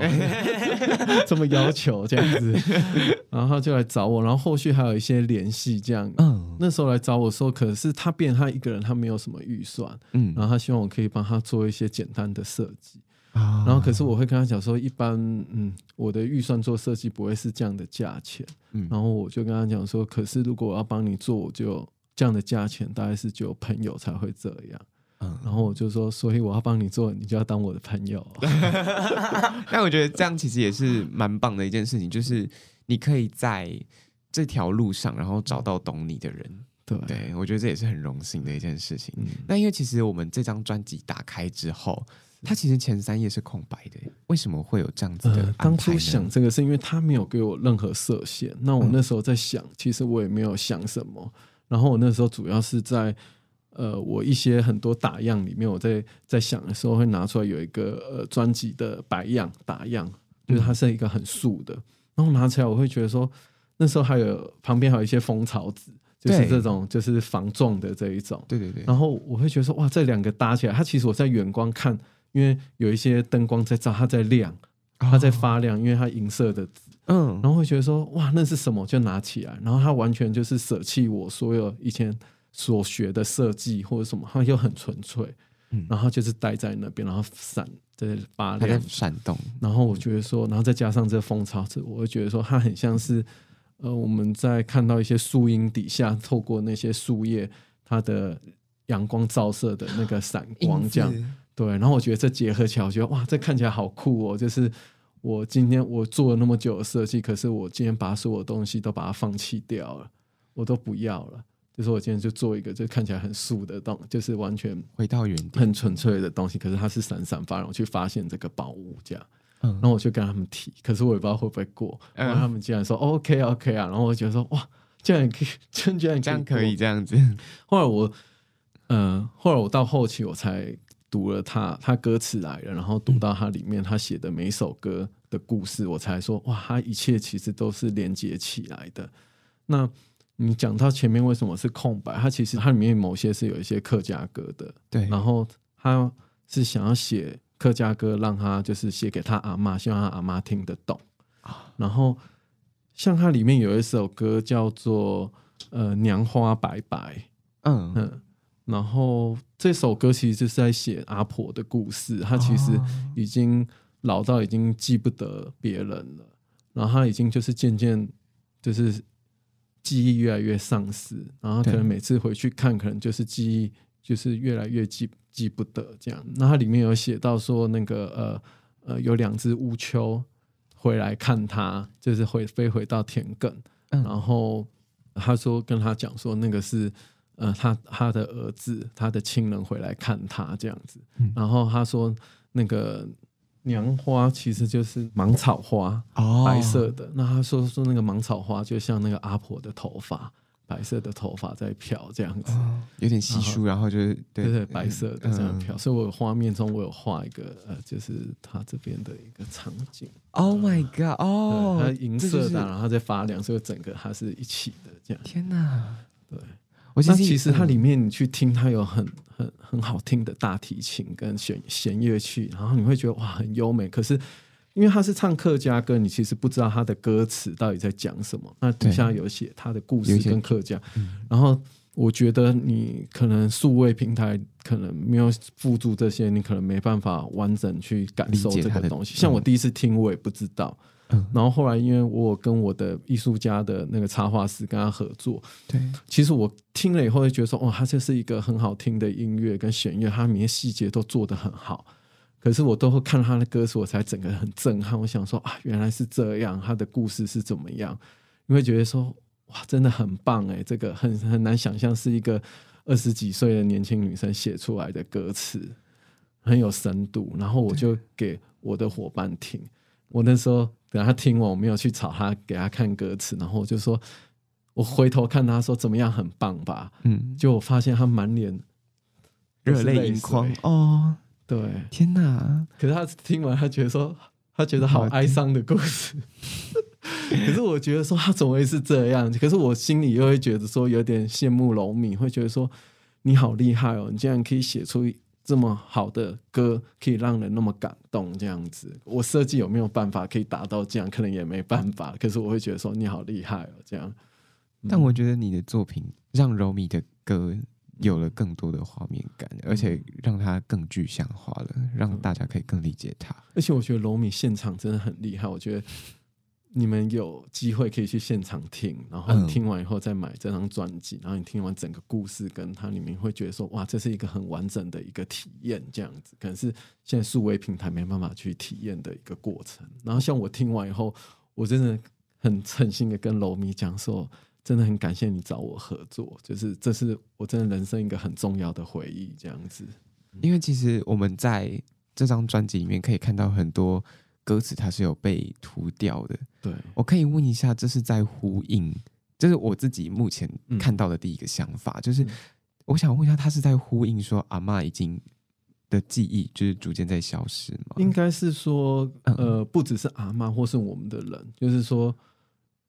S3: 这么要求这样子，然后他就来找我，然后后续还有一些联系，这样，嗯，那时候来找我说，可是他变他一个人，他没有什么预算，嗯，然后他希望我可以帮他做一些简单的设计，哦、然后可是我会跟他讲说，一般，嗯，我的预算做设计不会是这样的价钱，嗯，然后我就跟他讲说，可是如果我要帮你做，我就。这样的价钱大概是只有朋友才会这样，嗯，然后我就说，所以我要帮你做，你就要当我的朋友。
S2: 但我觉得这样其实也是蛮棒的一件事情，就是你可以在这条路上，然后找到懂你的人。对，对，我觉得这也是很荣幸的一件事情。嗯，那因为其实我们这张专辑打开之后，它其实前三页是空白的，为什么会有这样子的
S3: 当初想这个是因为他没有给我任何设限，那我那时候在想，嗯，其实我也没有想什么。然后我那时候主要是在，呃，我一些很多打样里面，我在在想的时候会拿出来有一个呃专辑的白样打样，就是它是一个很素的，然后拿起来我会觉得说，那时候还有旁边还有一些蜂巢纸，就是这种就是防撞的这一种，
S2: 对对对，
S3: 然后我会觉得说，哇，这两个搭起来，它其实我在远光看，因为有一些灯光在照，它在亮，它在发亮，因为它银色的。嗯，然后会觉得说，哇，那是什么？就拿起来，然后它完全就是舍弃我所有以前所学的设计或者什么，它又很纯粹，嗯，然后就是待在那边，然后闪在发亮，
S2: 闪动。
S3: 然后我觉得说，然后再加上这蜂巢，我会觉得说，它很像是，呃，我们在看到一些树荫底下，透过那些树叶，它的阳光照射的那个闪光，这样，对。然后我觉得这结合起来，我觉得哇，这看起来好酷哦，就是。我今天我做了那么久的设计，可是我今天把所有东西都把它放弃掉了，我都不要了。就是我今天就做一个，就看起来很素的东，就是完全
S2: 回到原点，
S3: 很纯粹的东西。可是它是闪闪发亮，我去发现这个宝物这样。嗯，然后我就跟他们提，可是我也不知道会不会过。然后他们竟然说 OK OK 啊，然后我觉得说哇，这样也可以，真 居然
S2: 这样可以这样子。
S3: 后来我，嗯、呃，后来我到后期我才。读了他，他歌词来了，然后读到他里面他写的每首歌的故事，我才说哇，他一切其实都是连接起来的。那你讲到前面为什么是空白？他其实他里面某些是有一些客家歌的，
S2: 对。
S3: 然后他是想要写客家歌，让他就是写给他阿妈，希望他阿妈听得懂。然后像他里面有一首歌叫做呃娘花白白，嗯嗯。然后这首歌其实就是在写阿婆的故事，她其实已经老到已经记不得别人了，然后她已经就是渐渐就是记忆越来越丧失，然后可能每次回去看，可能就是记忆就是越来越记记不得这样。那它里面有写到说，那个呃呃有两只乌秋回来看她，就是会飞回到田埂，然后他说跟他讲说那个是。呃，他他的儿子，他的亲人回来看他这样子，嗯、然后他说那个娘花其实就是芒草花，哦、白色的。那他说说那个芒草花就像那个阿婆的头发，白色的头发在飘这样子，哦、
S2: 有点稀疏，然后，就是对
S3: 对，对白色的这样飘。嗯、所以我有画面中我有画一个呃，就是他这边的一个场景。
S2: Oh my god！哦，
S3: 它银色的，然后在发亮，所以整个它是一起的这样。
S2: 天哪！
S3: 对。那其实它里面你去听，它有很很很好听的大提琴跟弦弦乐器，然后你会觉得哇很优美。可是因为他是唱客家歌，你其实不知道他的歌词到底在讲什么。那底下有写他的故事跟客家，然后我觉得你可能数位平台可能没有附注这些，你可能没办法完整去感受这个东西。像我第一次听，我也不知道。然后后来，因为我跟我的艺术家的那个插画师跟他合作，对，其实我听了以后就觉得说，哦，他这是一个很好听的音乐跟弦乐，他里面细节都做得很好。可是我都会看他的歌词，我才整个很震撼。我想说啊，原来是这样，他的故事是怎么样？你会觉得说，哇，真的很棒哎，这个很很难想象是一个二十几岁的年轻女生写出来的歌词，很有深度。然后我就给我的伙伴听，我那时候。等他听完，我没有去吵他，给他看歌词，然后我就说，我回头看他说怎么样，很棒吧？嗯，就我发现他满脸
S2: 热泪盈眶哦，
S3: 对，
S2: 天哪！
S3: 可是他听完，他觉得说，他觉得好哀伤的故事。可是我觉得说，他怎么会是这样？可是我心里又会觉得说，有点羡慕龙米，会觉得说，你好厉害哦，你竟然可以写出。这么好的歌可以让人那么感动，这样子，我设计有没有办法可以达到这样？可能也没办法。可是我会觉得说你好厉害哦，这样。
S2: 但我觉得你的作品让柔米的歌有了更多的画面感，而且让它更具象化了，让大家可以更理解它。
S3: 而且我觉得柔米现场真的很厉害，我觉得。你们有机会可以去现场听，然后听完以后再买这张专辑，然后你听完整个故事，跟它里面会觉得说，哇，这是一个很完整的一个体验，这样子，可能是现在数位平台没办法去体验的一个过程。然后像我听完以后，我真的很诚心的跟柔米讲说，真的很感谢你找我合作，就是这是我真的人生一个很重要的回忆，这样子。
S2: 因为其实我们在这张专辑里面可以看到很多。歌词它是有被涂掉的，
S3: 对，
S2: 我可以问一下，这是在呼应，这是我自己目前看到的第一个想法，嗯、就是我想问一下，他是在呼应说阿嬷已经的记忆就是逐渐在消失吗？
S3: 应该是说，呃，不只是阿嬷或是我们的人，就是说，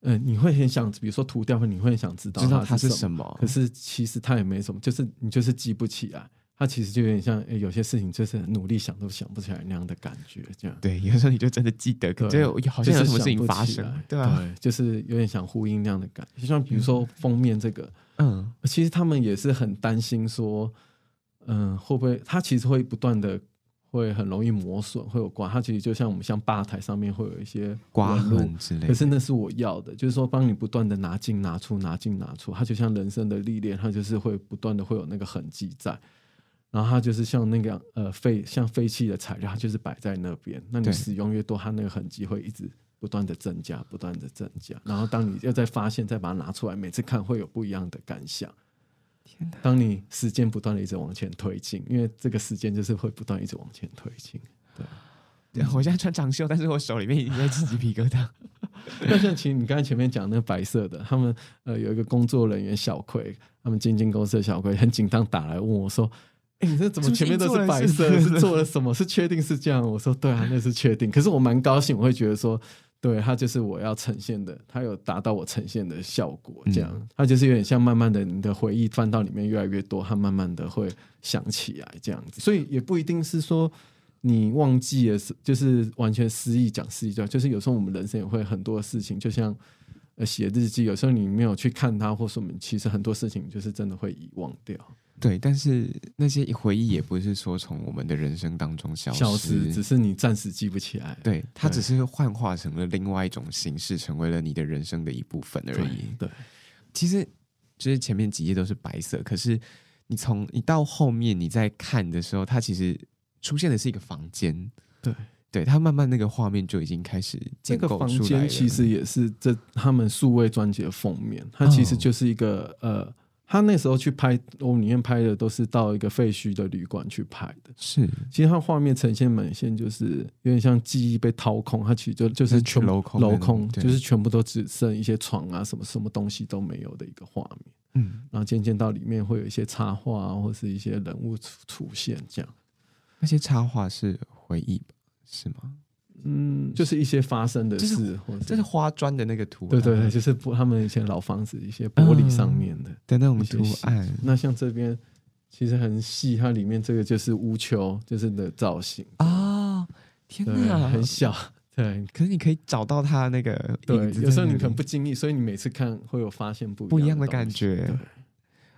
S3: 呃，你会很想，比如说涂掉，你会很想知道它是什么，可是其实它也没什么，就是你就是记不起来。他其实就有点像，欸、有些事情就是努力想都想不起来那样的感觉，这样。
S2: 对，有时候你就真的记得，可就好像有什么事情发生，对吧、啊？
S3: 对，就是有点想呼应那样的感觉。就像比如说封面这个，嗯，其实他们也是很担心说，嗯，会不会它其实会不断的会很容易磨损，会有刮。它其实就像我们像吧台上面会有一些
S2: 刮痕之类的，
S3: 可是那是我要的，就是说帮你不断的拿进拿出拿进拿出，它就像人生的历练，它就是会不断的会有那个痕迹在。然后它就是像那个呃废像废弃的材料，它就是摆在那边。那你使用越多，它那个痕迹会一直不断的增加，不断的增加。然后当你要再发现，再把它拿出来，每次看会有不一样的感想。天哪！当你时间不断的一直往前推进，因为这个时间就是会不断一直往前推进。对，
S2: 对，我现在穿长袖，但是我手里面已经在起鸡皮疙瘩。
S3: 那像其实你刚才前面讲那个白色的，他们呃有一个工作人员小葵，他们经纪公司的小葵很紧张打来问我说。欸、你这怎么前面都是白色？是，是，做了什么？是确定是这样？我说对啊，那是确定。可是我蛮高兴，我会觉得说，对，它就是我要呈现的，它有达到我呈现的效果。这样，嗯、它就是有点像慢慢的，你的回忆翻到里面越来越多，它慢慢的会想起来这样子。所以也不一定是说你忘记了，就是完全失忆讲失忆，就就是有时候我们人生也会很多事情，就像呃写日记，有时候你没有去看它，或是我们其实很多事情就是真的会遗忘掉。
S2: 对，但是那些回忆也不是说从我们的人生当中消失，消失
S3: 只是你暂时记不起来。
S2: 对，它只是幻化成了另外一种形式，成为了你的人生的一部分而已。
S3: 对，对
S2: 其实就是前面几页都是白色，可是你从你到后面你在看的时候，它其实出现的是一个房间。
S3: 对，
S2: 对，它慢慢那个画面就已经开始建构出来了。这个房间
S3: 其实也是这他们数位专辑的封面，它其实就是一个、哦、呃。他那时候去拍，我们里面拍的都是到一个废墟的旅馆去拍的。
S2: 是，
S3: 其实他画面呈现满线，就是有点像记忆被掏空，他其实就就是全镂空，镂空就是全部都只剩一些床啊，什么什么东西都没有的一个画面。嗯，然后渐渐到里面会有一些插画啊，或是一些人物出出现这样。
S2: 那些插画是回忆是吗？
S3: 嗯，就是一些发生的事，这或者
S2: 这是花砖的那个图案，
S3: 对对对，就是他们以前老房子一些玻璃上面的、嗯、
S2: 的那种图案。
S3: 那像这边其实很细，它里面这个就是乌丘，就是的造型
S2: 啊、哦！天哪，
S3: 很小，对。
S2: 可是你可以找到它那个，
S3: 对，有时候你可能不经意，所以你每次看会有发现不一
S2: 不一样的感觉。
S3: 对，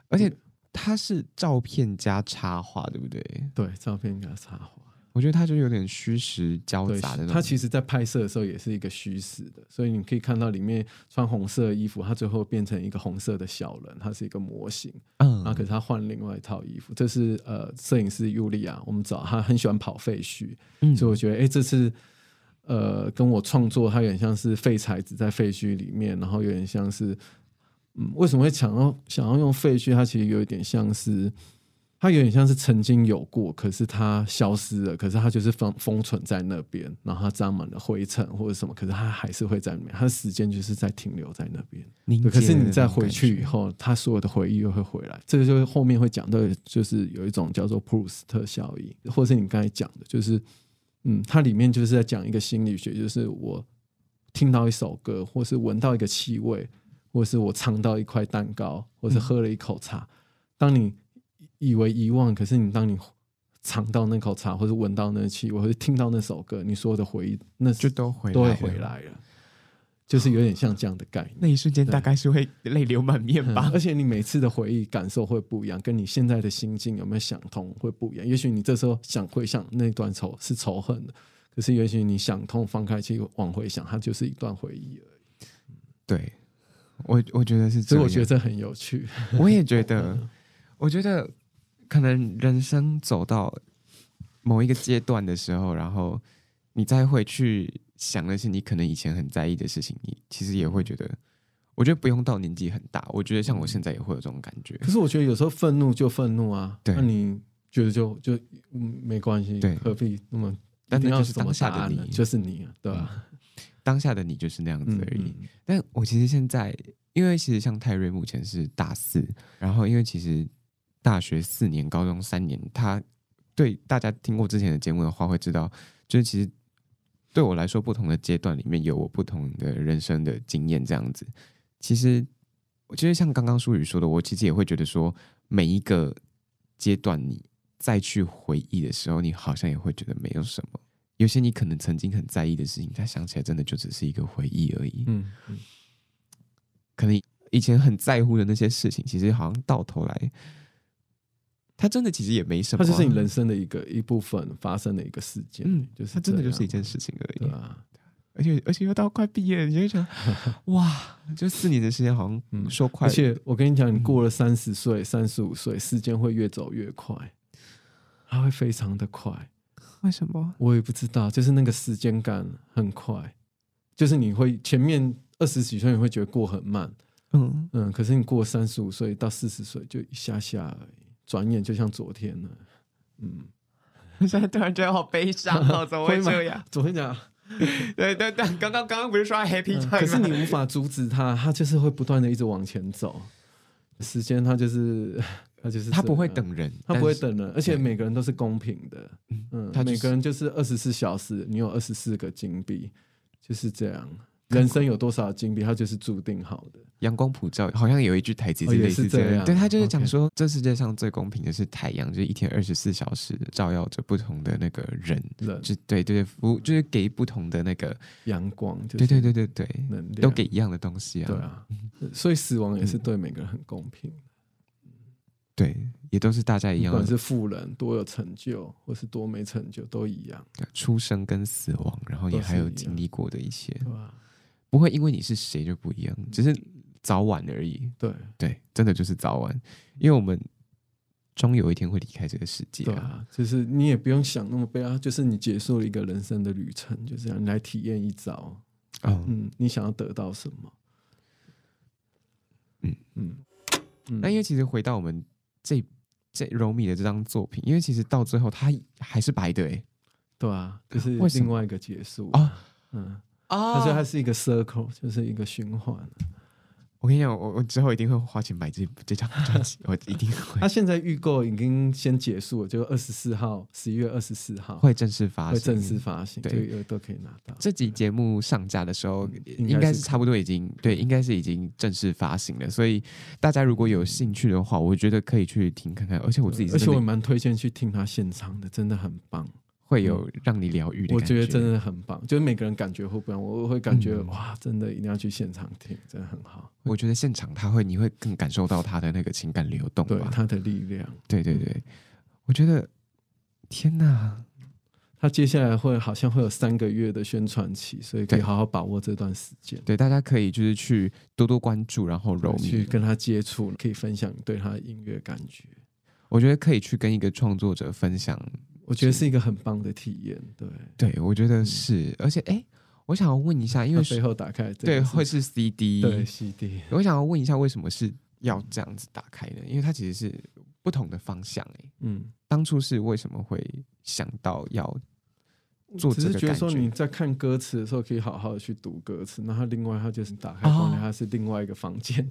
S2: 而且它是照片加插画，对不对？
S3: 对，照片加插画。
S2: 我觉得他就有点虚实交杂的。
S3: 他其实，在拍摄的时候也是一个虚实的，所以你可以看到里面穿红色的衣服，他最后变成一个红色的小人，他是一个模型。嗯，然后可是他换另外一套衣服。这是呃，摄影师尤利亚，我们找他很喜欢跑废墟，嗯，所以我觉得，哎，这次呃，跟我创作，他有点像是废材质在废墟里面，然后有点像是，嗯，为什么会想要想要用废墟？它其实有一点像是。它有点像是曾经有过，可是它消失了，可是它就是封封存在那边，然后它沾满了灰尘或者什么，可是它还是会在里面，它的时间就是在停留在那边。可是你再回去以后，它所有的回忆又会回来。这个就是后面会讲到，就是有一种叫做普鲁斯特效应，或者是你刚才讲的，就是嗯，它里面就是在讲一个心理学，就是我听到一首歌，或是闻到一个气味，或是我尝到一块蛋糕，或是喝了一口茶，嗯、当你。以为遗忘，可是你当你尝到那口茶，或者闻到那气味，或者听到那首歌，你所有的回忆，那就都回都会回来了，就是有点像这样的概念。
S2: 那一瞬间大概是会泪流满面吧，
S3: 嗯。而且你每次的回忆感受会不一样，跟你现在的心境有没有想通会不一样。也许你这时候想回想那段仇是仇恨的，可是也许你想通放开去往回想，它就是一段回忆而已。
S2: 对，我我觉得是这样，
S3: 所以我觉得这很有趣。
S2: 我也觉得，我觉得。可能人生走到某一个阶段的时候，然后你再会去想那些你可能以前很在意的事情，你其实也会觉得，我觉得不用到年纪很大，我觉得像我现在也会有这种感觉。
S3: 可是我觉得有时候愤怒就愤怒啊，对，那你觉得就就嗯没关系，
S2: 对，
S3: 何必那么？
S2: 但那就是当下的你，
S3: 就是你啊，对吧？
S2: 嗯，当下的你就是那样子而已。
S3: 嗯嗯，
S2: 但我其实现在，因为其实像泰瑞目前是大四，然后因为其实。大学四年、高中三年，他对大家听过之前的节目的话，会知道，就是其实对我来说，不同的阶段里面有我不同的人生的经验，这样子。其实，我觉得像刚刚舒宇说的，我其实也会觉得说，每一个阶段你再去回忆的时候，你好像也会觉得没有什么。有些你可能曾经很在意的事情，他想起来真的就只是一个回忆而已。
S3: 嗯，嗯，
S2: 可能以前很在乎的那些事情，其实好像到头来，他真的其实也没什么。
S3: 它就是你人生的一个一部分发生的一个事件。
S2: 嗯，
S3: 就是
S2: 它真的就是一件事情而已。
S3: 对啊，
S2: 而且而且又到快毕业了，你就会想，哇，就四年的时间好像说快。
S3: 而且我跟你讲，你过了三十岁、三十五岁，时间会越走越快，它会非常的快。
S2: 为什么？
S3: 我也不知道，就是那个时间感很快，就是你会前面二十几岁你会觉得过很慢，嗯嗯，可是你过三十五岁到四十岁就一下下而已，转眼就像昨天了，嗯。
S2: 我 现在突然觉得好悲伤哦，怎么会这样？
S3: 昨天讲，
S2: 对对对，刚刚刚刚不是说 happy time？
S3: 可是你无法阻止他，他就是会不断的一直往前走，时间他就是。他就是
S2: 他不会等人，
S3: 他不会等人，而且每个人都是公平的。嗯，他每个人就是二十四小时，你有二十四个金币，就是这样。人生有多少经历，它就是注定好的。
S2: 阳光普照，好像有一句台词是类似这样。对，他就是讲说，这世界上最公平的是太阳，就是一天二十四小时照耀着不同的那个人，就对对服务，就是给不同的那个
S3: 阳光。
S2: 对对对对对，能量都给一样的东西啊。
S3: 对啊，所以死亡也是对每个人很公平。
S2: 对，也都是大家一样，
S3: 不管是富人多有成就，或是多没成就，都一样。
S2: 出生跟死亡，然后也还有经历过的一些，不会因为你是谁就不一样，只是早晚而已。
S3: 对
S2: 对，真的就是早晚，因为我们终有一天会离开这个世界
S3: 啊。就是你也不用想那么悲哀，就是你结束了一个人生的旅程，就这样，你来体验一遭。嗯，你想要得到什么？
S2: 嗯嗯，那因为其实回到我们。这这柔米的这张作品，因为其实到最后他还是白的哎，
S3: 对啊，就是另外一个结束
S2: 啊，
S3: 嗯啊，它它是一个 circle，就是一个循环。
S2: 我跟你讲，我我之后一定会花钱买这这张专辑，我一定会。
S3: 他现在预购已经先结束了，就二十四号，十一月二十四号
S2: 会正式发行，
S3: 会正式发行，对，都可以拿到。
S2: 这集节目上架的时候，应该是差不多已经对，应该是已经正式发行了。所以大家如果有兴趣的话，我觉得可以去听看看。而且我自己，
S3: 而且我蛮推荐去听他现场的，真的很棒。
S2: 会有让你疗愈的感觉，
S3: 我觉得真的很棒。就是每个人感觉会不一样，我会感觉、嗯、哇，真的一定要去现场听，真的很好。
S2: 我觉得现场他会，你会更感受到他的那个情感流动，
S3: 对他的力量。
S2: 对对对，我觉得天哪，
S3: 他接下来会好像会有三个月的宣传期，所以可以好好把握这段时间。
S2: 对，大家可以就是去多多关注，然后
S3: 去跟他接触，可以分享对他的音乐感觉。
S2: 我觉得可以去跟一个创作者分享。
S3: 我觉得是。一个很棒的体验，对。
S2: 对，我觉得是，嗯、而且哎，我想要问一下，因为
S3: 最后打开
S2: 对会是 CD，
S3: 对 CD，
S2: 我想要问一下，为什么是要这样子打开呢？因为它其实是不同的方向，哎，嗯，当初是为什么会想到要做这个？
S3: 只是觉得说你在看歌词的时候，可以好好的去读歌词，那它另外它就是打开房间，它是另外一个房间，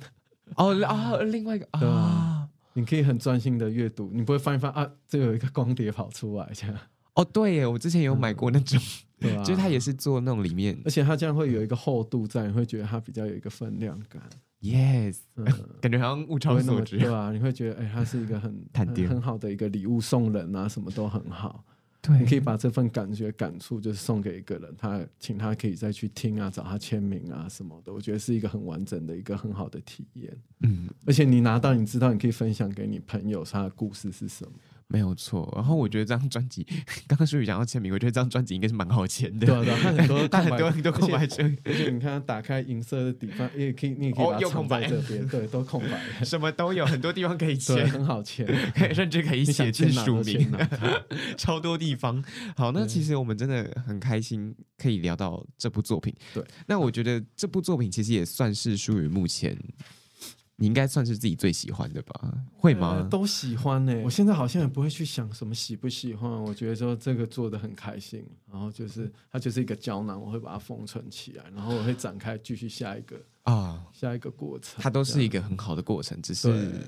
S2: 哦啊，另外一个啊。
S3: 你可以很专心的阅读，你不会翻一翻啊，这有一个光碟跑出来这样。
S2: 哦，对耶，我之前有买过那种，嗯、对啊？就是它也是做那种里面，
S3: 而且它这样会有一个厚度在，你会觉得它比较有一个分量感。
S2: Yes，、嗯、感觉好像物超所值，
S3: 对吧？你会觉得，哎，它是一个很很很好的一个礼物送人啊，什么都很好。对，你可以把这份感觉感触就是送给一个人，他请他可以再去听啊，找他签名啊什么的，我觉得是一个很完整的一个很好的体验。嗯，而且你拿到，你知道你可以分享给你朋友，他的故事是什么。
S2: 没有错，然后我觉得这张专辑，刚刚舒宇讲到签名，我觉得这张专辑应该是蛮好签的。
S3: 对很多，
S2: 但很多很多空白处，
S3: 而且你看，打开银色的底方，也可以，你也可以把它藏在这边，对，都空白，
S2: 什么都有，很多地方可以签，
S3: 很好签，
S2: 甚至可以写进署名，超多地方。好，那其实我们真的很开心可以聊到这部作品。
S3: 对，
S2: 那我觉得这部作品其实也算是舒宇目前。你应该算是自己最喜欢的吧？会吗？
S3: 呃、都喜欢呢、欸。我现在好像也不会去想什么喜不喜欢。我觉得说这个做得很开心，然后就是它就是一个胶囊，我会把它封存起来，然后我会展开继续下一个啊，下一个过程。
S2: 它都是一个很好的过程，只是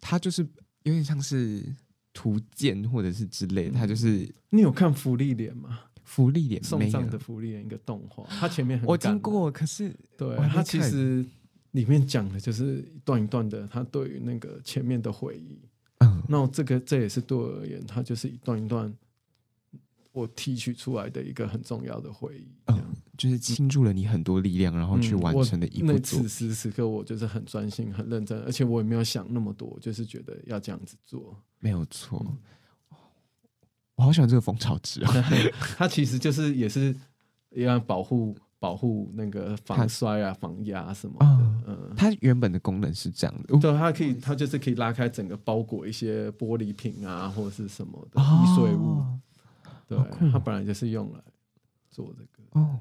S2: 它就是有点像是图鉴或者是之类的，它就是
S3: 你有看福利脸吗？
S2: 福利脸
S3: 送葬的福利脸一个动画，它前面很
S2: 我听过，可是
S3: 对它其实里面讲的就是一段一段的，他对于那个前面的回忆。嗯，那这个这也是对我而言，它就是一段一段。我提取出来的一个很重要的回忆，
S2: 嗯，就是倾注了你很多力量，然后去完成的一部作品。
S3: 那此时此刻，我就是很专心、很认真，而且我也没有想那么多，就是觉得要这样子做，
S2: 没有错。嗯、我好喜欢这个蜂巢纸啊！
S3: 它其实就是也是一样保护、保护那个防摔啊、防压什么的。嗯，
S2: 嗯，它原本的功能是这样的，
S3: 对，它可以，它就是可以拉开整个包裹一些玻璃瓶啊，或者是什么的易碎物。哦对，它本来就是用来做这个
S2: 哦，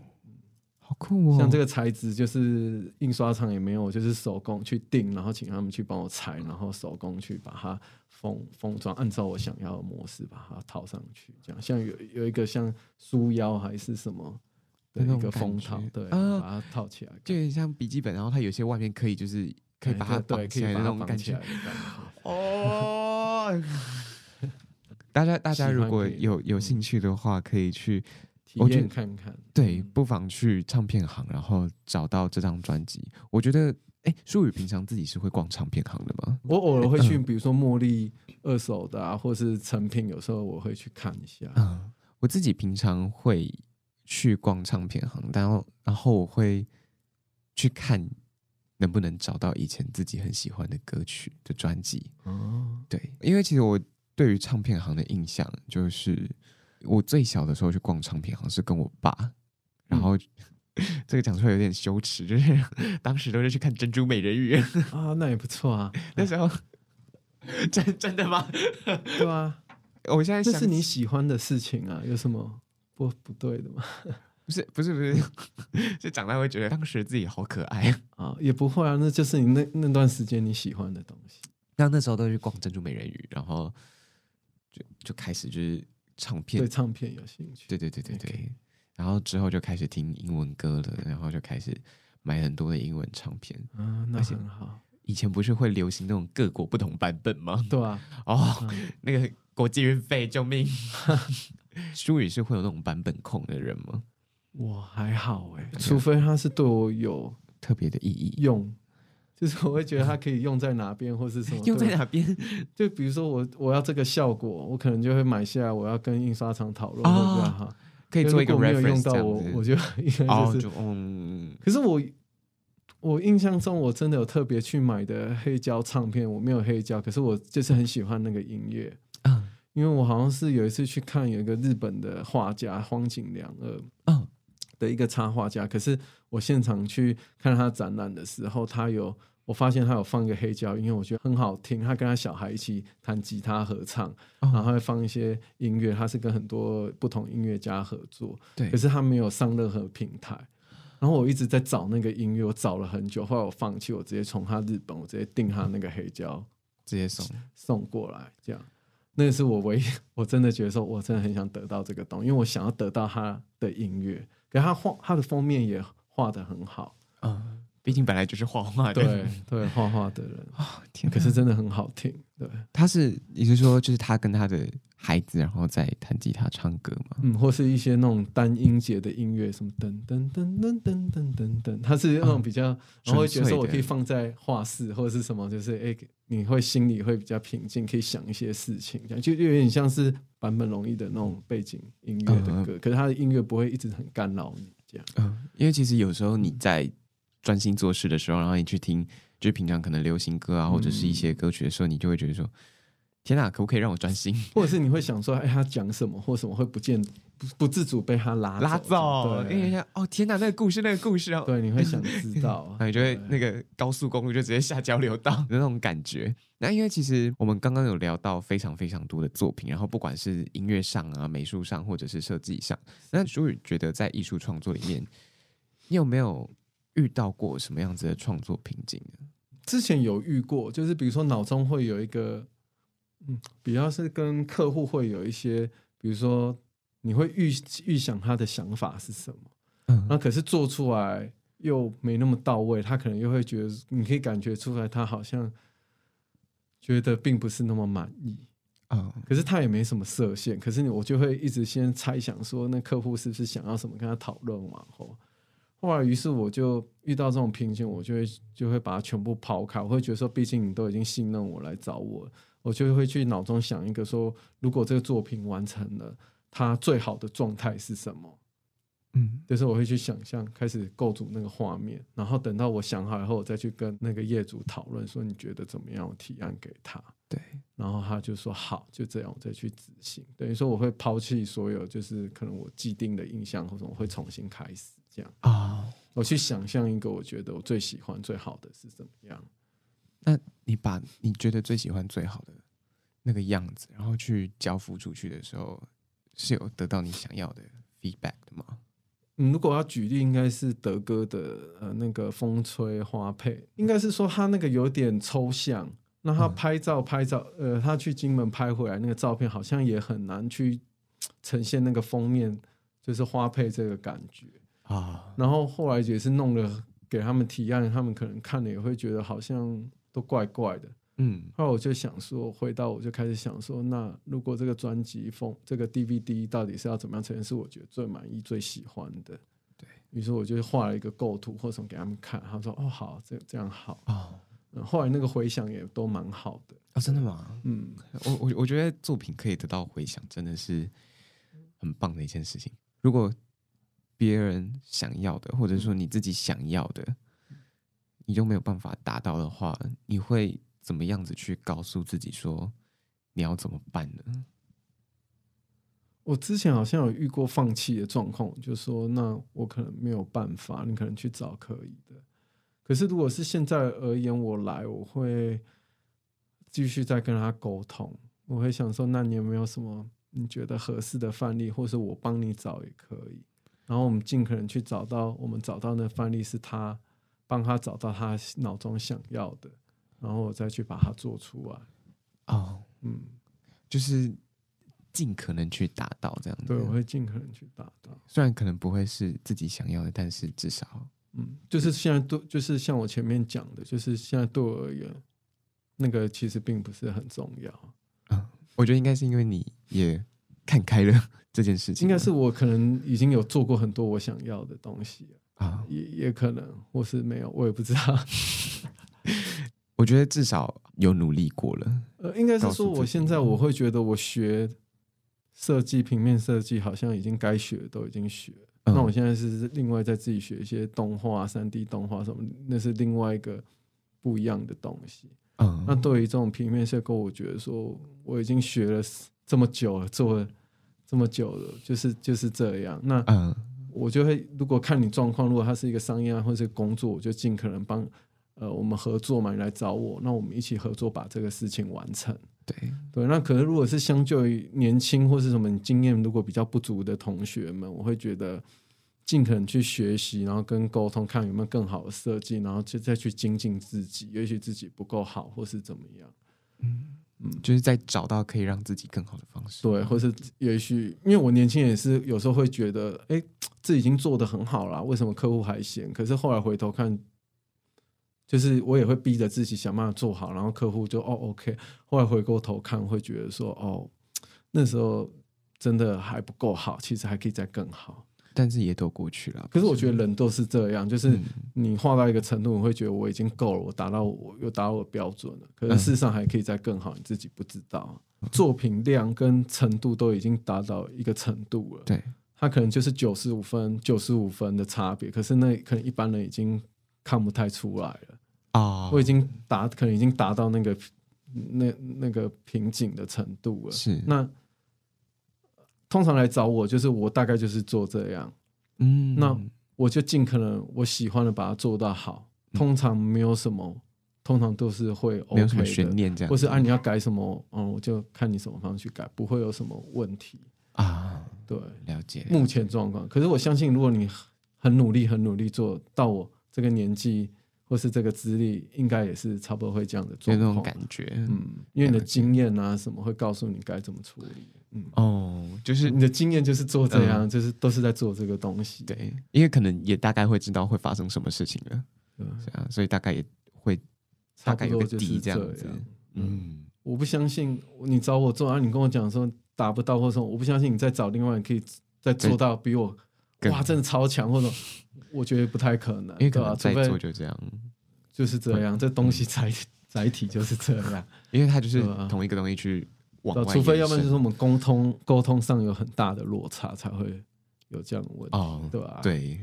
S2: 好酷哦！
S3: 像这个材质，就是印刷厂也没有，就是手工去定，然后请他们去帮我裁，然后手工去把它封封装，按照我想要的模式把它套上去。这样，像有有一个像书腰还是什么的一个封套，对，把它套起来，
S2: 就有点像笔记本，然后它有些外面可以就是可以把它绑起来的那种感觉。哦。大家，大家如果有有兴趣的话，可以去
S3: 体验看看。
S2: 对，不妨去唱片行，然后找到这张专辑。我觉得，哎，舒宇平常自己是会逛唱片行的吗？
S3: 我偶尔会去，比如说茉莉二手的啊，或是成品，有时候我会去看一下。
S2: 嗯，我自己平常会去逛唱片行，然后然后我会去看能不能找到以前自己很喜欢的歌曲的专辑。哦，对，因为其实我。对于唱片行的印象，就是我最小的时候去逛唱片行是跟我爸，然后、嗯、这个讲出来有点羞耻，就是 当时都是去看《珍珠美人鱼》
S3: 啊，那也不错啊。
S2: 那时候真真的吗？
S3: 对啊，
S2: 我现在想
S3: 这是你喜欢的事情啊，有什么不 不对的吗？
S2: 不是不是不是，就长大会觉得当时自己好可爱
S3: 啊，也不会啊，那就是你那那段时间你喜欢的东西。
S2: 那那时候都去逛《珍珠美人鱼》，然后。就开始就是唱片，
S3: 对唱片有兴趣，
S2: 对对对对对，Okay. 然后之后就开始听英文歌了，然后就开始买很多的英文唱片，
S3: 嗯，那很好。
S2: 以前不是会流行那种各国不同版本吗？
S3: 对啊，
S2: 哦，嗯、那个国际运费救命！书宇是会有那种版本控的人吗？
S3: 我还好哎，除非他是对我有
S2: 特别的意义
S3: 用。就是我会觉得它可以用在哪边，或是什么
S2: 用在哪边？
S3: 就比如说我我要这个效果，我可能就会买下来，我要跟印刷厂讨论，会比较好。
S2: 可以做一个 reference
S3: 用到我，我就应该就是嗯。可是我我印象中，我真的有特别去买的黑胶唱片，我没有黑胶，可是我就是很喜欢那个音乐。嗯，因为我好像是有一次去看有一个日本的画家荒井良二，嗯。的一个插画家，可是我现场去看他展览的时候，他有我发现他有放一个黑胶因为，我觉得很好听。他跟他小孩一起弹吉他合唱，然后会放一些音乐。他是跟很多不同音乐家合作，对。可是他没有上任何平台。然后我一直在找那个音乐，我找了很久，后来我放弃，我直接从他日本，我直接订他那个黑胶，
S2: 直接送
S3: 送过来，这样。那个是我唯一，我真的觉得说，我真的很想得到这个东西，因为我想要得到他的音乐。给他画，他的封面也画得很好。
S2: 嗯，毕竟本来就是画画的，
S3: 对对，画画的人啊，天，可是真的很好听。对，
S2: 他是，也就是说，就是他跟他的孩子，然后再弹吉他唱歌嘛，
S3: 嗯，或是一些那种单音节的音乐，什么噔噔噔噔噔噔噔噔，它是那种比较，然后会觉得说我可以放在画室或者是什么，就是哎、欸，你会心里会比较平静，可以想一些事情，这样就有点像是版本容易的那种背景音乐的歌，可是它的音乐不会一直很干扰你这样，
S2: 嗯，因为其实有时候你在专心做事的时候，然后你去听。就是平常可能流行歌啊，或者是一些歌曲的时候，你就会觉得说：“天哪，可不可以让我专心？”
S3: 或者是你会想说：“哎，他讲什么，或什么会不见不不自主被他拉
S2: 拉走？”哎呀哦，天哪，那个故事，那个故事啊，
S3: 对，你会想知道，那
S2: 你就会那个高速公路就直接下交流道的 那种感觉。那因为其实我们刚刚有聊到非常非常多的作品，然后不管是音乐上啊、美术上，或者是设计上，那舒宇觉得在艺术创作里面，你有没有？遇到过什么样子的创作瓶颈呢？
S3: 之前有遇过，就是比如说脑中会有一个，嗯，比较是跟客户会有一些，比如说你会预预想他的想法是什么，嗯，那可是做出来又没那么到位，他可能又会觉得，你可以感觉出来他好像觉得并不是那么满意。
S2: 嗯，
S3: 可是他也没什么设限，可是你我就会一直先猜想说，那客户是不是想要什么，跟他讨论嘛后，后来于是我就遇到这种瓶颈，我就会就会把它全部抛开，我会觉得说，毕竟你都已经信任我来找我，我就会去脑中想一个说，如果这个作品完成了，它最好的状态是什么？
S2: 嗯，
S3: 就是我会去想象，开始构筑那个画面，然后等到我想好以后，我再去跟那个业主讨论，说你觉得怎么样？我提案给他。
S2: 对，
S3: 然后他就说好，就这样，我再去执行。等于说我会抛弃所有，就是可能我既定的印象，或者我会重新开始这样
S2: 啊。
S3: 我去想象一个我觉得我最喜欢、最好的是怎么样。
S2: 那你把你觉得最喜欢、最好的那个样子，然后去交付出去的时候，是有得到你想要的 feedback 的吗？
S3: 嗯，如果要举例，应该是德哥的呃那个风吹花配，应该是说他那个有点抽象。那他拍照拍照，呃，他去金门拍回来那个照片，好像也很难去呈现那个封面，就是花配这个感觉
S2: 啊。
S3: 然后后来也是弄了给他们提案，他们可能看了也会觉得好像都怪怪的。
S2: 嗯，
S3: 后来我就想说，回到我就开始想说，那如果这个专辑封这个 DVD 到底是要怎么样呈现，是我觉得最满意、最喜欢的。
S2: 对，
S3: 于是我就画了一个构图或什么给他们看，他说：“哦，好，这这样好。”
S2: 哦。
S3: 后来那个回响也都蛮好的
S2: 啊。哦，真的吗？
S3: 嗯，
S2: 我我我觉得作品可以得到回响，真的是很棒的一件事情。如果别人想要的，或者说你自己想要的，你就没有办法达到的话，你会怎么样子去告诉自己说你要怎么办呢？
S3: 我之前好像有遇过放弃的状况，就说那我可能没有办法，你可能去找可以的。可是，如果是现在而言，我来，我会继续再跟他沟通。我会想说，那你有没有什么你觉得合适的范例，或是我帮你找也可以。然后我们尽可能去找到，我们找到那范例是他帮他找到他脑中想要的，然后我再去把它做出来。
S2: 哦，
S3: 嗯，
S2: 就是尽可能去达到这样子。
S3: 对，我会尽可能去达到，
S2: 虽然可能不会是自己想要的，但是至少。
S3: 嗯，就是现在对，就是像我前面讲的，就是现在对我而言，那个其实并不是很重要。
S2: 嗯，我觉得应该是因为你也看开了 这件事情，
S3: 应该是我可能已经有做过很多我想要的东西
S2: 啊，
S3: 也也可能，或是没有，我也不知道。
S2: 我觉得至少有努力过了。
S3: 呃，应该是说，我现在我会觉得我学设计、平面设计，好像已经该学的都已经学。那我现在是另外在自己学一些动画、三 D 动画什么，那是另外一个不一样的东西。
S2: 嗯，
S3: 那对于这种平面设计，我觉得说我已经学了这么久了，做了这么久了，就是就是这样。那嗯，我就会如果看你状况，如果它是一个商业案或者是工作，我就尽可能帮呃我们合作嘛，你来找我，那我们一起合作把这个事情完成。
S2: 对
S3: 对，那可能如果是相较于年轻或是什么经验如果比较不足的同学们，我会觉得尽可能去学习，然后跟沟通，看有没有更好的设计，然后就再去精进自己。也许自己不够好，或是怎么样，
S2: 嗯嗯，就是在找到可以让自己更好的方式。
S3: 对，或是也许因为我年轻也是有时候会觉得，哎，自己已经做得很好了，为什么客户还嫌？可是后来回头看。就是我也会逼着自己想办法做好，然后客户就哦 OK，后来回过头看会觉得说哦，那时候真的还不够好，其实还可以再更好，
S2: 但是也都过去了。
S3: 可是我觉得人都是这样，就是你画到一个程度，你会觉得我已经够了，我达到我又达到我的标准了，可是事实上还可以再更好，你自己不知道。作品量跟程度都已经达到一个程度了，
S2: 对，
S3: 它可能就是九十五分、九十五分的差别，可是那可能一般人已经看不太出来了。
S2: 啊，
S3: 我已经达，可能已经达到那个那那个瓶颈的程度了。
S2: 是，
S3: 那通常来找我，就是我大概就是做这样。
S2: 嗯，
S3: 那我就尽可能我喜欢的把它做到好。通常没有什么，嗯、通常都是会 OK 的，
S2: 没有什么悬念这样。
S3: 或是啊，你要改什么，嗯，我就看你什么方式去改，不会有什么问题
S2: 啊。
S3: 对，
S2: 了解。
S3: 目前状况，可是我相信，如果你很努力、很努力做到我这个年纪。或是这个资历应该也是差不多会这样的状况，
S2: 有那种感觉，
S3: 嗯，因为你的经验啊什么会告诉你该怎么处理，嗯，
S2: 哦，就是
S3: 你的经验就是做这样，嗯、就是都是在做这个东西，
S2: 对，因为可能也大概会知道会发生什么事情了，
S3: 对，
S2: 这样，所以大概也会大概有个底这样子，
S3: 嗯，我不相信你找我做，然后你跟我讲说达不到，或者说我不相信你再找另外人可以再做到比我哇真的超强，或者我觉得不太可能，
S2: 因为可能在做就这样，
S3: 就是这样，这东西载载体就是这样，
S2: 因为它就是同一个东西去往外，
S3: 除非要不然就是我们沟通沟通上有很大的落差才会有这样的问题，哦，对吧？
S2: 对，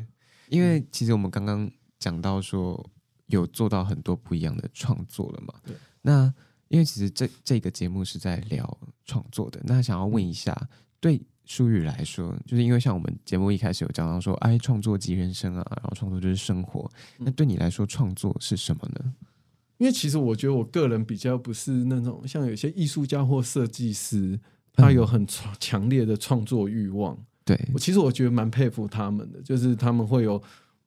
S2: 因为其实我们刚刚讲到说有做到很多不一样的创作了嘛，对，那。因为其实这这个节目是在聊创作的，那想要问一下，对书宇来说，就是因为像我们节目一开始有讲到说，哎，创作即人生啊，然后创作就是生活。那对你来说，创作是什么呢？
S3: 因为其实我觉得我个人比较不是那种像有些艺术家或设计师，他有很强烈的创作欲望。对，我其实我觉得蛮佩服他们的，就是他们会有，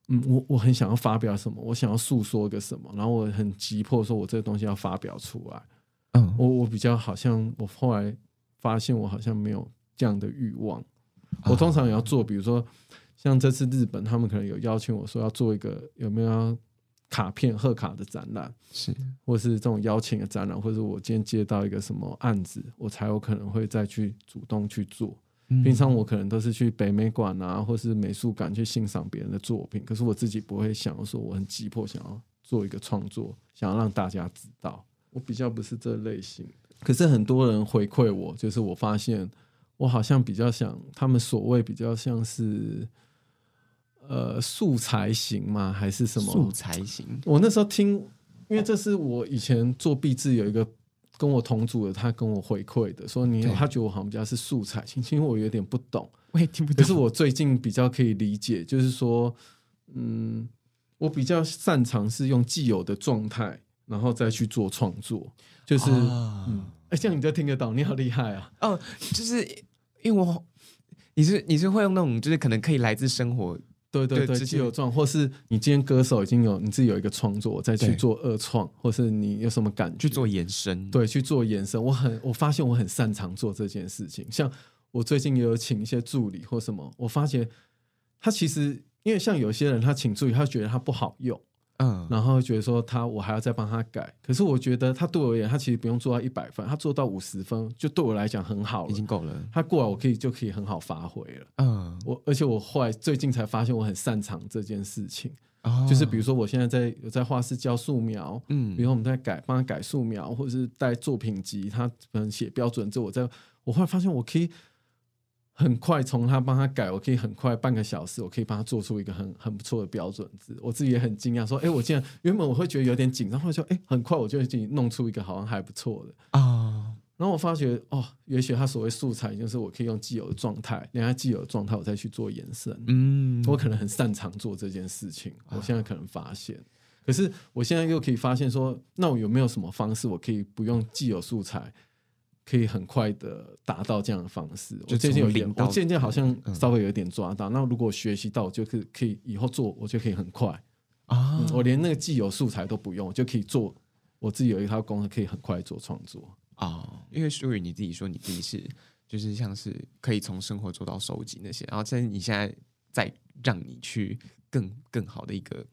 S3: 嗯，我我很想要发表什么，我想要诉说个什么，然后我很急迫说，我这个东西要发表出来。嗯，我我比较好像，我后来发现我好像没有这样的欲望。我通常也要做，比如说像这次日本，他们可能有邀请我说要做一个有没有卡片贺卡的展览，是，或是这种邀请的展览，或者我今天接到一个什么案子，我才有可能会再去主动去做。平常我可能都是去北美馆啊，或是美术馆去欣赏别人的作品，可是我自己不会想说我很急迫想要做一个创作，想要让大家知道。我比较不是这类型，可是很多人回馈我，就是我发现我好像比较想他们所谓比较像是呃素材型吗？还是什么
S2: 素材型？
S3: 我那时候听，因为这是我以前做壁纸有一个跟我同组的，他跟我回馈的，说你他觉得我好像比较是素材型，因为我有点不懂，
S2: 我也听不懂。
S3: 可是我最近比较可以理解，就是说，嗯，我比较擅长是用既有的状态。然后再去做创作，就是，啊、嗯，哎，这样你就听得到，你好厉害啊！
S2: 哦，就是因为我，你是你是会用那种，就是可能可以来自生活，
S3: 对对对，既有状，或是你今天歌手已经有你自己有一个创作，再去做二创，或是你有什么感觉
S2: 去做延伸，
S3: 对，去做延伸。我很，我发现我很擅长做这件事情。像我最近也有请一些助理或什么，我发现他其实，因为像有些人他请助理，他觉得他不好用。嗯，然后觉得说他我还要再帮他改，可是我觉得他对我而言，他其实不用做到一百分，他做到五十分就对我来讲很好了，
S2: 已经够了。
S3: 他过来我可以就可以很好发挥了。嗯，我而且我后来最近才发现我很擅长这件事情，哦、就是比如说我现在在有在画室教素描，嗯，比如说我们在改帮他改素描，或者是带作品集，他可能写标准之后，我在我后来发现我可以。很快从他帮他改，我可以很快半个小时，我可以帮他做出一个很很不错的标准字。我自己也很惊讶，说：“哎，我竟然原本我会觉得有点紧张，后来说：哎，很快我就已经弄出一个好像还不错的啊。Oh. 然后我发觉哦，也许他所谓素材就是我可以用既有的状态，连他既有的状态，我再去做延伸。嗯，我可能很擅长做这件事情。我现在可能发现，oh. 可是我现在又可以发现说，那我有没有什么方式，我可以不用既有素材？可以很快的达到这样的方式，我最近有点，我渐渐好像稍微有点抓到。嗯、那如果学习到，我就可可以以后做，我就可以很快啊、嗯！我连那个既有素材都不用，就可以做。我自己有一套公司，可以很快做创作
S2: 啊。因为淑宇你自己说你自己是，就是像是可以从生活做到收集那些，然后在你现在再让你去更更好的一个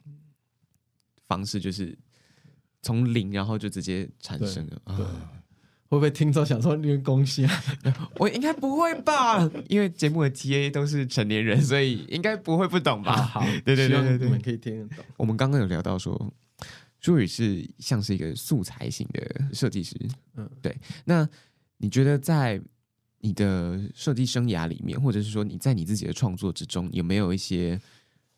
S2: 方式，就是从零，然后就直接产生了。对。对
S3: 会不会听众想说你恭喜啊？
S2: 我应该不会吧，因为节目的 TA 都是成年人，所以应该不会不懂吧？啊、好，对对对对对，
S3: 你们可以听得懂。
S2: 我们刚刚有聊到说，朱宇是像是一个素材型的设计师，嗯，对。那你觉得在你的设计生涯里面，或者是说你在你自己的创作之中，有没有一些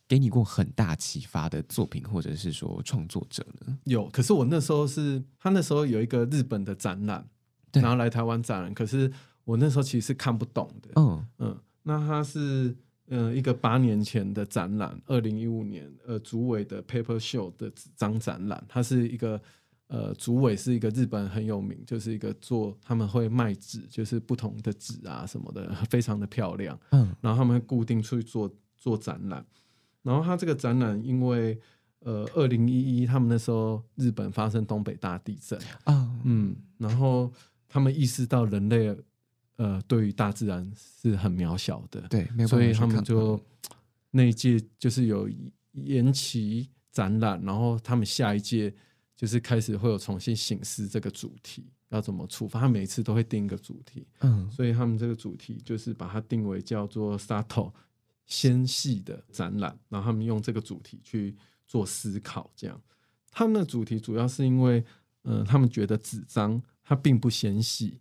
S2: 给你过很大启发的作品，或者是说创作者呢？
S3: 有，可是我那时候是他那时候有一个日本的展览。然后来台湾展览，可是我那时候其实是看不懂的。嗯嗯，那它是嗯、呃、一个八年前的展览，二零一五年呃竹尾的 Paper Show 的纸张展览，它是一个呃竹尾是一个日本很有名，就是一个做他们会卖纸，就是不同的纸啊什么的，非常的漂亮。嗯，然后他们会固定出去做做展览，然后他这个展览因为呃二零一一他们那时候日本发生东北大地震啊，嗯，然后。他们意识到人类，呃，对于大自然是很渺小的，
S2: 对，
S3: 所以他们就那一届就是有延期展览，然后他们下一届就是开始会有重新醒思这个主题要怎么出发。他每次都会定一个主题，
S2: 嗯，
S3: 所以他们这个主题就是把它定为叫做 “subtle” 纤细的展览，然后他们用这个主题去做思考。这样，他们的主题主要是因为，嗯、呃，他们觉得纸张它并不纤细。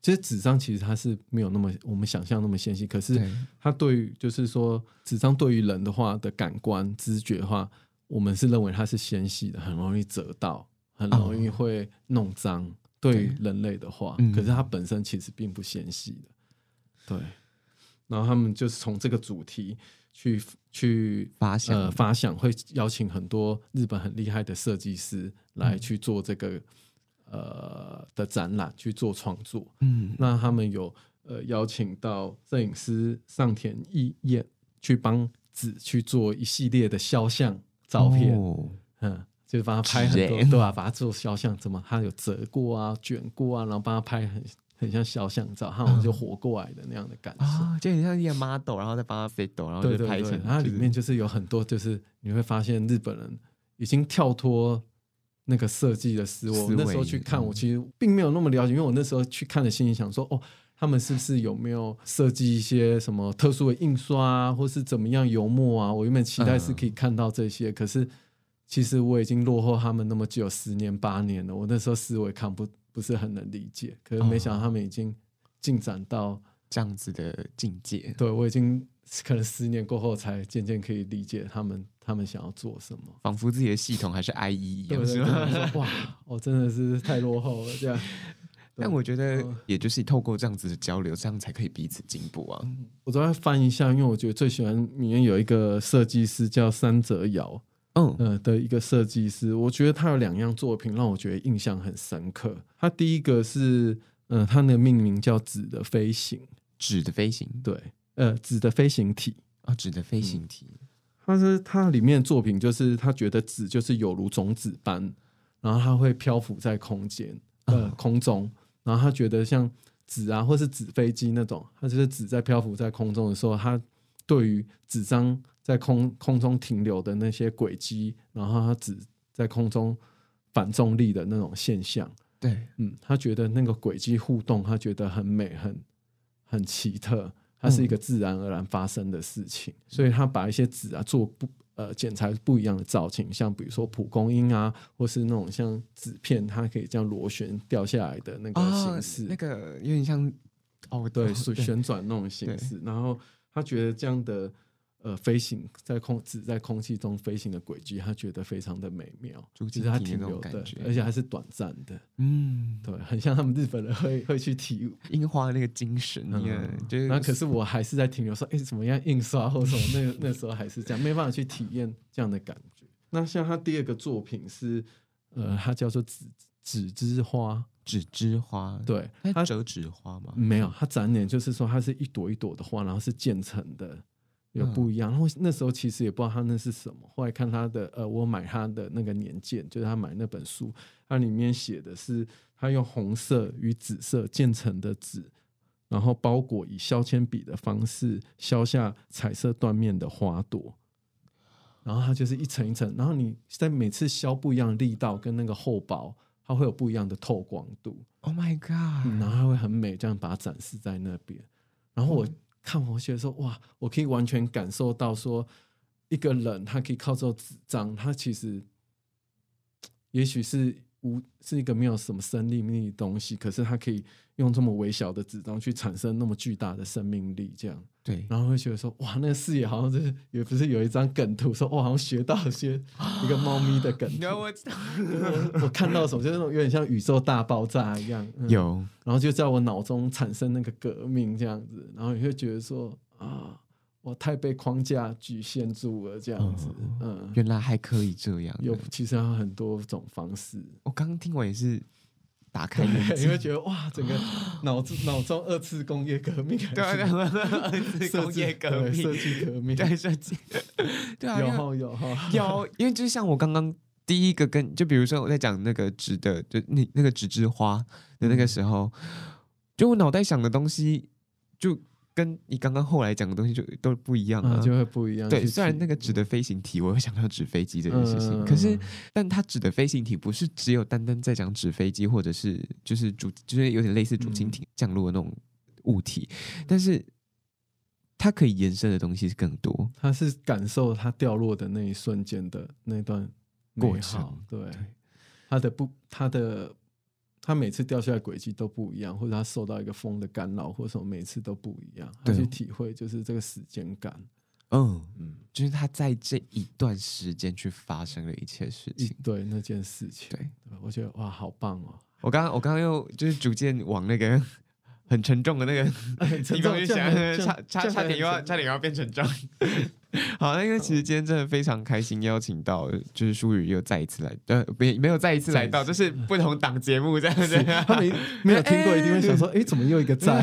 S3: 其实纸张其实它是没有那么我们想象那么纤细，可是它对于就是说纸张对于人的话的感官知觉的话，我们是认为它是纤细的，很容易折到，很容易会弄脏。哦、对于人类的话，可是它本身其实并不纤细的。对，然后他们就是从这个主题去去
S2: 发想
S3: 呃发想，会邀请很多日本很厉害的设计师来去做这个。嗯呃的展览去做创作，嗯，那他们有呃邀请到摄影师上田义彦去帮子去做一系列的肖像照片，哦、嗯，就是帮他拍很多，对吧、啊？把它做肖像，怎么他有折过啊、卷过啊，然后帮他拍很很像肖像照，他好像就活过来的那样的感觉，
S2: 啊、就很像一个 model，然后再帮他 fit 然后就拍成，
S3: 然后里面就是有很多，就是你会发现日本人已经跳脱。那个设计的思维，思维那时候去看，我其实并没有那么了解，因为我那时候去看的心里想说，哦，他们是不是有没有设计一些什么特殊的印刷啊，或是怎么样油墨啊？我原本期待是可以看到这些，嗯、可是其实我已经落后他们那么久，十年八年了。我那时候思维看不不是很能理解，可是没想到他们已经进展到
S2: 这样子的境界。
S3: 对，我已经可能十年过后才渐渐可以理解他们。他们想要做什么？
S2: 仿佛自己的系统还是 IE 一样，
S3: 是吧？哇，我真的是太落后了。这样，
S2: 但我觉得，也就是透过这样子的交流，这样才可以彼此进步啊。
S3: 我都要翻一下，因为我觉得最喜欢里面有一个设计师叫三泽尧，嗯嗯、呃、的一个设计师。我觉得他有两样作品让我觉得印象很深刻。他第一个是，嗯、呃，他的命名叫“纸的飞行”，
S2: 纸的飞行，
S3: 对，呃，纸的飞行体
S2: 啊，纸的飞行体。嗯
S3: 但是他里面的作品就是他觉得纸就是有如种子般，然后它会漂浮在空间呃空中，然后他觉得像纸啊或是纸飞机那种，他就是纸在漂浮在空中的时候，他对于纸张在空空中停留的那些轨迹，然后他纸在空中反重力的那种现象，
S2: 对，
S3: 嗯，他觉得那个轨迹互动，他觉得很美，很很奇特。它是一个自然而然发生的事情，嗯、所以他把一些纸啊做不呃剪裁不一样的造型，像比如说蒲公英啊，或是那种像纸片，它可以这样螺旋掉下来的那个形式，
S2: 哦、那个有点像
S3: 哦，对，是旋转那种形式。然后他觉得这样的。呃，飞行在空只在空气中飞行的轨迹，他觉得非常的美妙，其实他停留的，而且还是短暂的。嗯，对，很像他们日本人会会去体
S2: 樱花的那个精神一样。嗯、就是
S3: 那可是我还是在停留说，哎，怎么样印刷或什么？那那时候还是这样，没办法去体验这样的感觉。那像他第二个作品是，呃，他叫做纸纸之花，
S2: 纸之花，
S3: 对，
S2: 它折纸花吗？
S3: 没有，它展脸就是说它是一朵一朵的花，然后是渐层的。有不一样，然后那时候其实也不知道他那是什么。后来看他的，呃，我买他的那个年鉴，就是他买那本书，它里面写的是他用红色与紫色渐层的纸，然后包裹以削铅笔的方式削下彩色断面的花朵，然后它就是一层一层，然后你在每次削不一样的力道跟那个厚薄，它会有不一样的透光度。
S2: Oh my god！、
S3: 嗯、然后它会很美，这样把它展示在那边。然后我。看我觉得说哇，我可以完全感受到说，一个人他可以靠这纸张，他其实也许是无是一个没有什么生命力的东西，可是他可以用这么微小的纸张去产生那么巨大的生命力，这样。
S2: 对，
S3: 然后会觉得说哇，那个视野好像就是也不是有一张梗图说哇，好像学到一些一个猫咪的梗图，我我看到什么就是那种有点像宇宙大爆炸一样，
S2: 嗯、有。
S3: 然后就在我脑中产生那个革命这样子，然后你会觉得说啊，我太被框架局限住了这样子，嗯，嗯。
S2: 原来还可以这样，
S3: 有其实还有很多种方式。
S2: 我刚刚听完也是打开
S3: 你会 觉得哇，整个 脑子脑中二次工业革命，对
S2: 啊，二次工业革命，
S3: 设计革命，
S2: 对设计，对啊，
S3: 有有
S2: 有，因为就像我刚刚。第一个跟就比如说我在讲那个纸的，就那那个纸质花的那个时候，就我脑袋想的东西，就跟你刚刚后来讲的东西就都不一样啊，
S3: 嗯、就会不一样。
S2: 对，虽然那个纸的飞行体，我会想到纸飞机这件事情，
S3: 嗯、
S2: 可是，但它纸的飞行体不是只有单单在讲纸飞机，或者是就是主，就是有点类似主蜻蜓降落的那种物体，嗯、但是它可以延伸的东西是更多。
S3: 它是感受它掉落的那一瞬间的那段过程，对，对它的不，它的。他每次掉下来轨迹都不一样，或者他受到一个风的干扰，或者什么，每次都不一样。他去体会就是这个时间感，
S2: 嗯嗯，就是他在这一段时间去发生了一切事情，
S3: 对那件事情，
S2: 对，
S3: 对我觉得哇，好棒哦！
S2: 我刚刚我刚刚又就是逐渐往那个很沉重的那个地方去想，差差差点又要差点又要变沉重。好，那因为其实今天真的非常开心，邀请到就是舒宇又再一次来，呃，没没有再一次来到，就是不同档节目这样子。
S3: 他没没有听过，一定会想说，哎，怎么又一个在？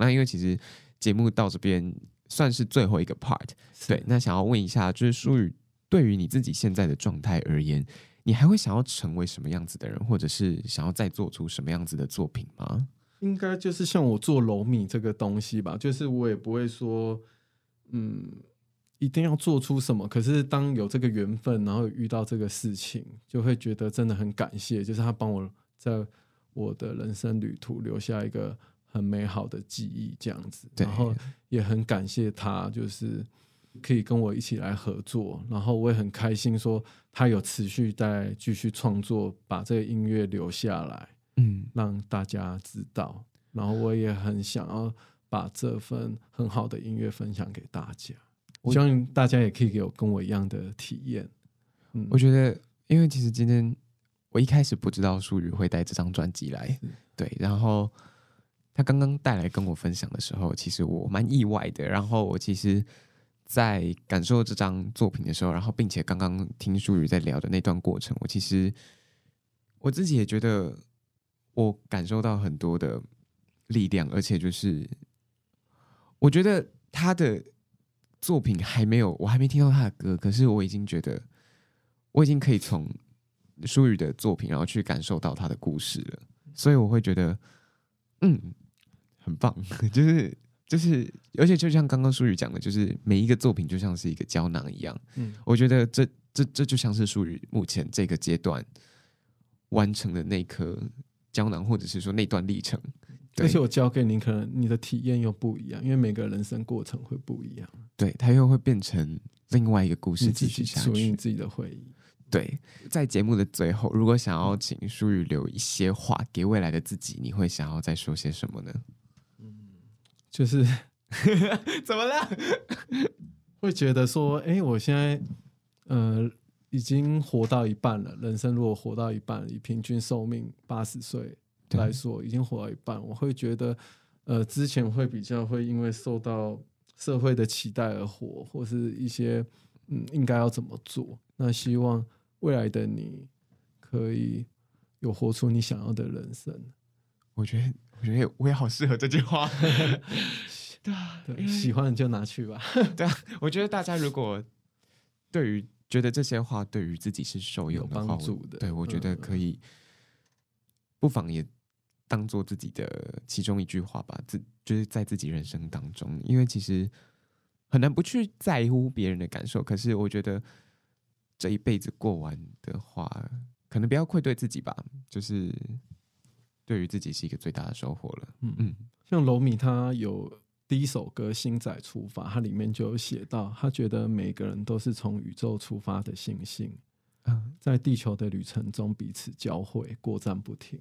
S2: 那因为其实节目到这边算是最后一个 part，对。那想要问一下，就是舒宇对于你自己现在的状态而言，你还会想要成为什么样子的人，或者是想要再做出什么样子的作品吗？
S3: 应该就是像我做楼米这个东西吧，就是我也不会说，嗯，一定要做出什么。可是当有这个缘分，然后遇到这个事情，就会觉得真的很感谢，就是他帮我在我的人生旅途留下一个很美好的记忆，这样子。然后也很感谢他，就是可以跟我一起来合作。然后我也很开心，说他有持续在继续创作，把这个音乐留下来。嗯，让大家知道，然后我也很想要把这份很好的音乐分享给大家，我希望大家也可以有跟我一样的体验。嗯，
S2: 我觉得，因为其实今天我一开始不知道舒宇会带这张专辑来，对，然后他刚刚带来跟我分享的时候，其实我蛮意外的。然后我其实，在感受这张作品的时候，然后并且刚刚听舒宇在聊的那段过程，我其实我自己也觉得。我感受到很多的力量，而且就是我觉得他的作品还没有，我还没听到他的歌，可是我已经觉得我已经可以从舒宇的作品，然后去感受到他的故事了。所以我会觉得，嗯，很棒，就是就是，而且就像刚刚舒宇讲的，就是每一个作品就像是一个胶囊一样。嗯，我觉得这这这就像是舒宇目前这个阶段完成的那颗。胶囊，或者是说那段历程，
S3: 而且我教给你，可能你的体验又不一样，因为每个人生过程会不一样。
S2: 对，它又会变成另外一个故事继续下去，属于
S3: 你自己的回忆。
S2: 对，在节目的最后，如果想要请舒宇留一些话给未来的自己，你会想要再说些什么呢？
S3: 嗯，就是
S2: 怎么了？
S3: 会觉得说，哎、欸，我现在，呃。已经活到一半了。人生如果活到一半，以平均寿命八十岁来说，已经活到一半，我会觉得，呃，之前会比较会因为受到社会的期待而活，或是一些嗯，应该要怎么做。那希望未来的你可以有活出你想要的人生。
S2: 我觉得，我觉得我也好适合这句话。
S3: 对啊，对，喜欢就拿去吧。
S2: 对啊，我觉得大家如果对于觉得这些话对于自己是受用的帮助的，对，我觉得可以，不妨也当做自己的其中一句话吧。自就是在自己人生当中，因为其实很难不去在乎别人的感受。可是我觉得这一辈子过完的话，可能不要愧对自己吧。就是对于自己是一个最大的收获了。嗯嗯，
S3: 像楼米他有。第一首歌《星仔出发》，它里面就有写到，他觉得每个人都是从宇宙出发的星星，在地球的旅程中彼此交汇，过站不停。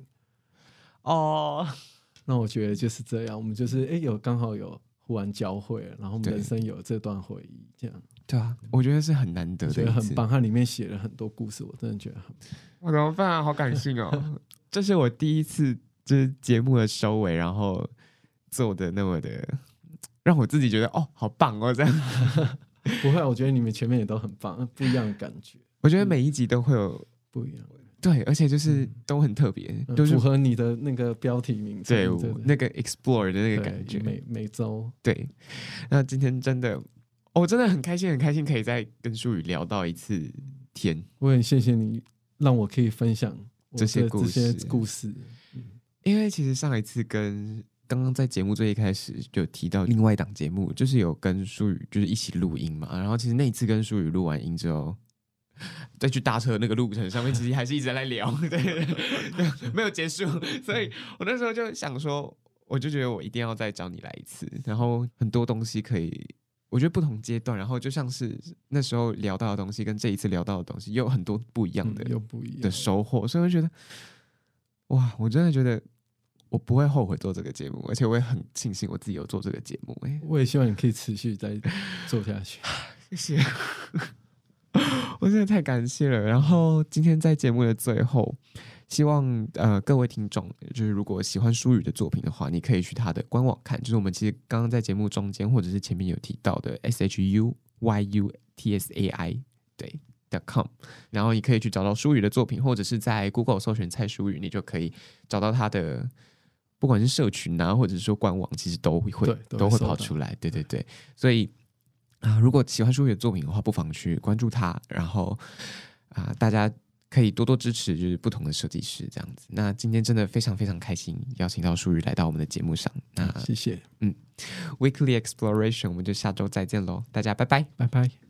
S3: 哦，那我觉得就是这样，我们就是哎、欸，有刚好有忽然交汇，然后我们人生有这段回忆，这样
S2: 对啊，我觉得是很难得的，觉得
S3: 很棒。它里面写了很多故事，我真的觉得很，
S2: 我怎么办啊？好感性哦！这是我第一次就是节目的收尾，然后做的那么的。让我自己觉得哦，好棒哦！这样
S3: 不会，我觉得你们前面也都很棒，不一样的感觉。
S2: 我觉得每一集都会有
S3: 不一样的，
S2: 对，而且就是都很特别，
S3: 都、就是符合你的那个标题名字，
S2: 对，那个 explore 的那个感觉。
S3: 每每周，
S2: 对。那今天真的，我、哦、真的很开心，很开心可以再跟舒宇聊到一次天。
S3: 我很谢谢你，让我可以分享
S2: 这些故事，
S3: 这些故事。
S2: 因为其实上一次跟刚刚在节目最一开始就提到另外一档节目，就是有跟舒宇就是一起录音嘛。然后其实那一次跟舒宇录完音之后，再去搭车的那个路程上面，其实还是一直在聊，对，没有结束。所以我那时候就想说，我就觉得我一定要再找你来一次。然后很多东西可以，我觉得不同阶段，然后就像是那时候聊到的东西，跟这一次聊到的东西，有很多不一样的，
S3: 有不一样
S2: 的收获。所以我觉得，哇，我真的觉得。我不会后悔做这个节目，而且我也很庆幸我自己有做这个节目。哎，
S3: 我也希望你可以持续再做下去。
S2: 谢谢，我真的太感谢了。然后今天在节目的最后，希望呃各位听众，就是如果喜欢舒宇的作品的话，你可以去他的官网看，就是我们其实刚刚在节目中间或者是前面有提到的 S H U Y U T S A I 对 .com，然后你可以去找到舒宇的作品，或者是在 Google 搜寻蔡舒宇，你就可以找到他的。不管是社群啊，或者是说官网，其实都会都会跑出来。对对对，所以啊，如果喜欢舒宇的作品的话，不妨去关注他。然后啊，大家可以多多支持，就是不同的设计师这样子。那今天真的非常非常开心，邀请到舒宇来到我们的节目上。那
S3: 谢谢，
S2: 嗯，Weekly Exploration，我们就下周再见喽，大家拜拜，
S3: 拜拜。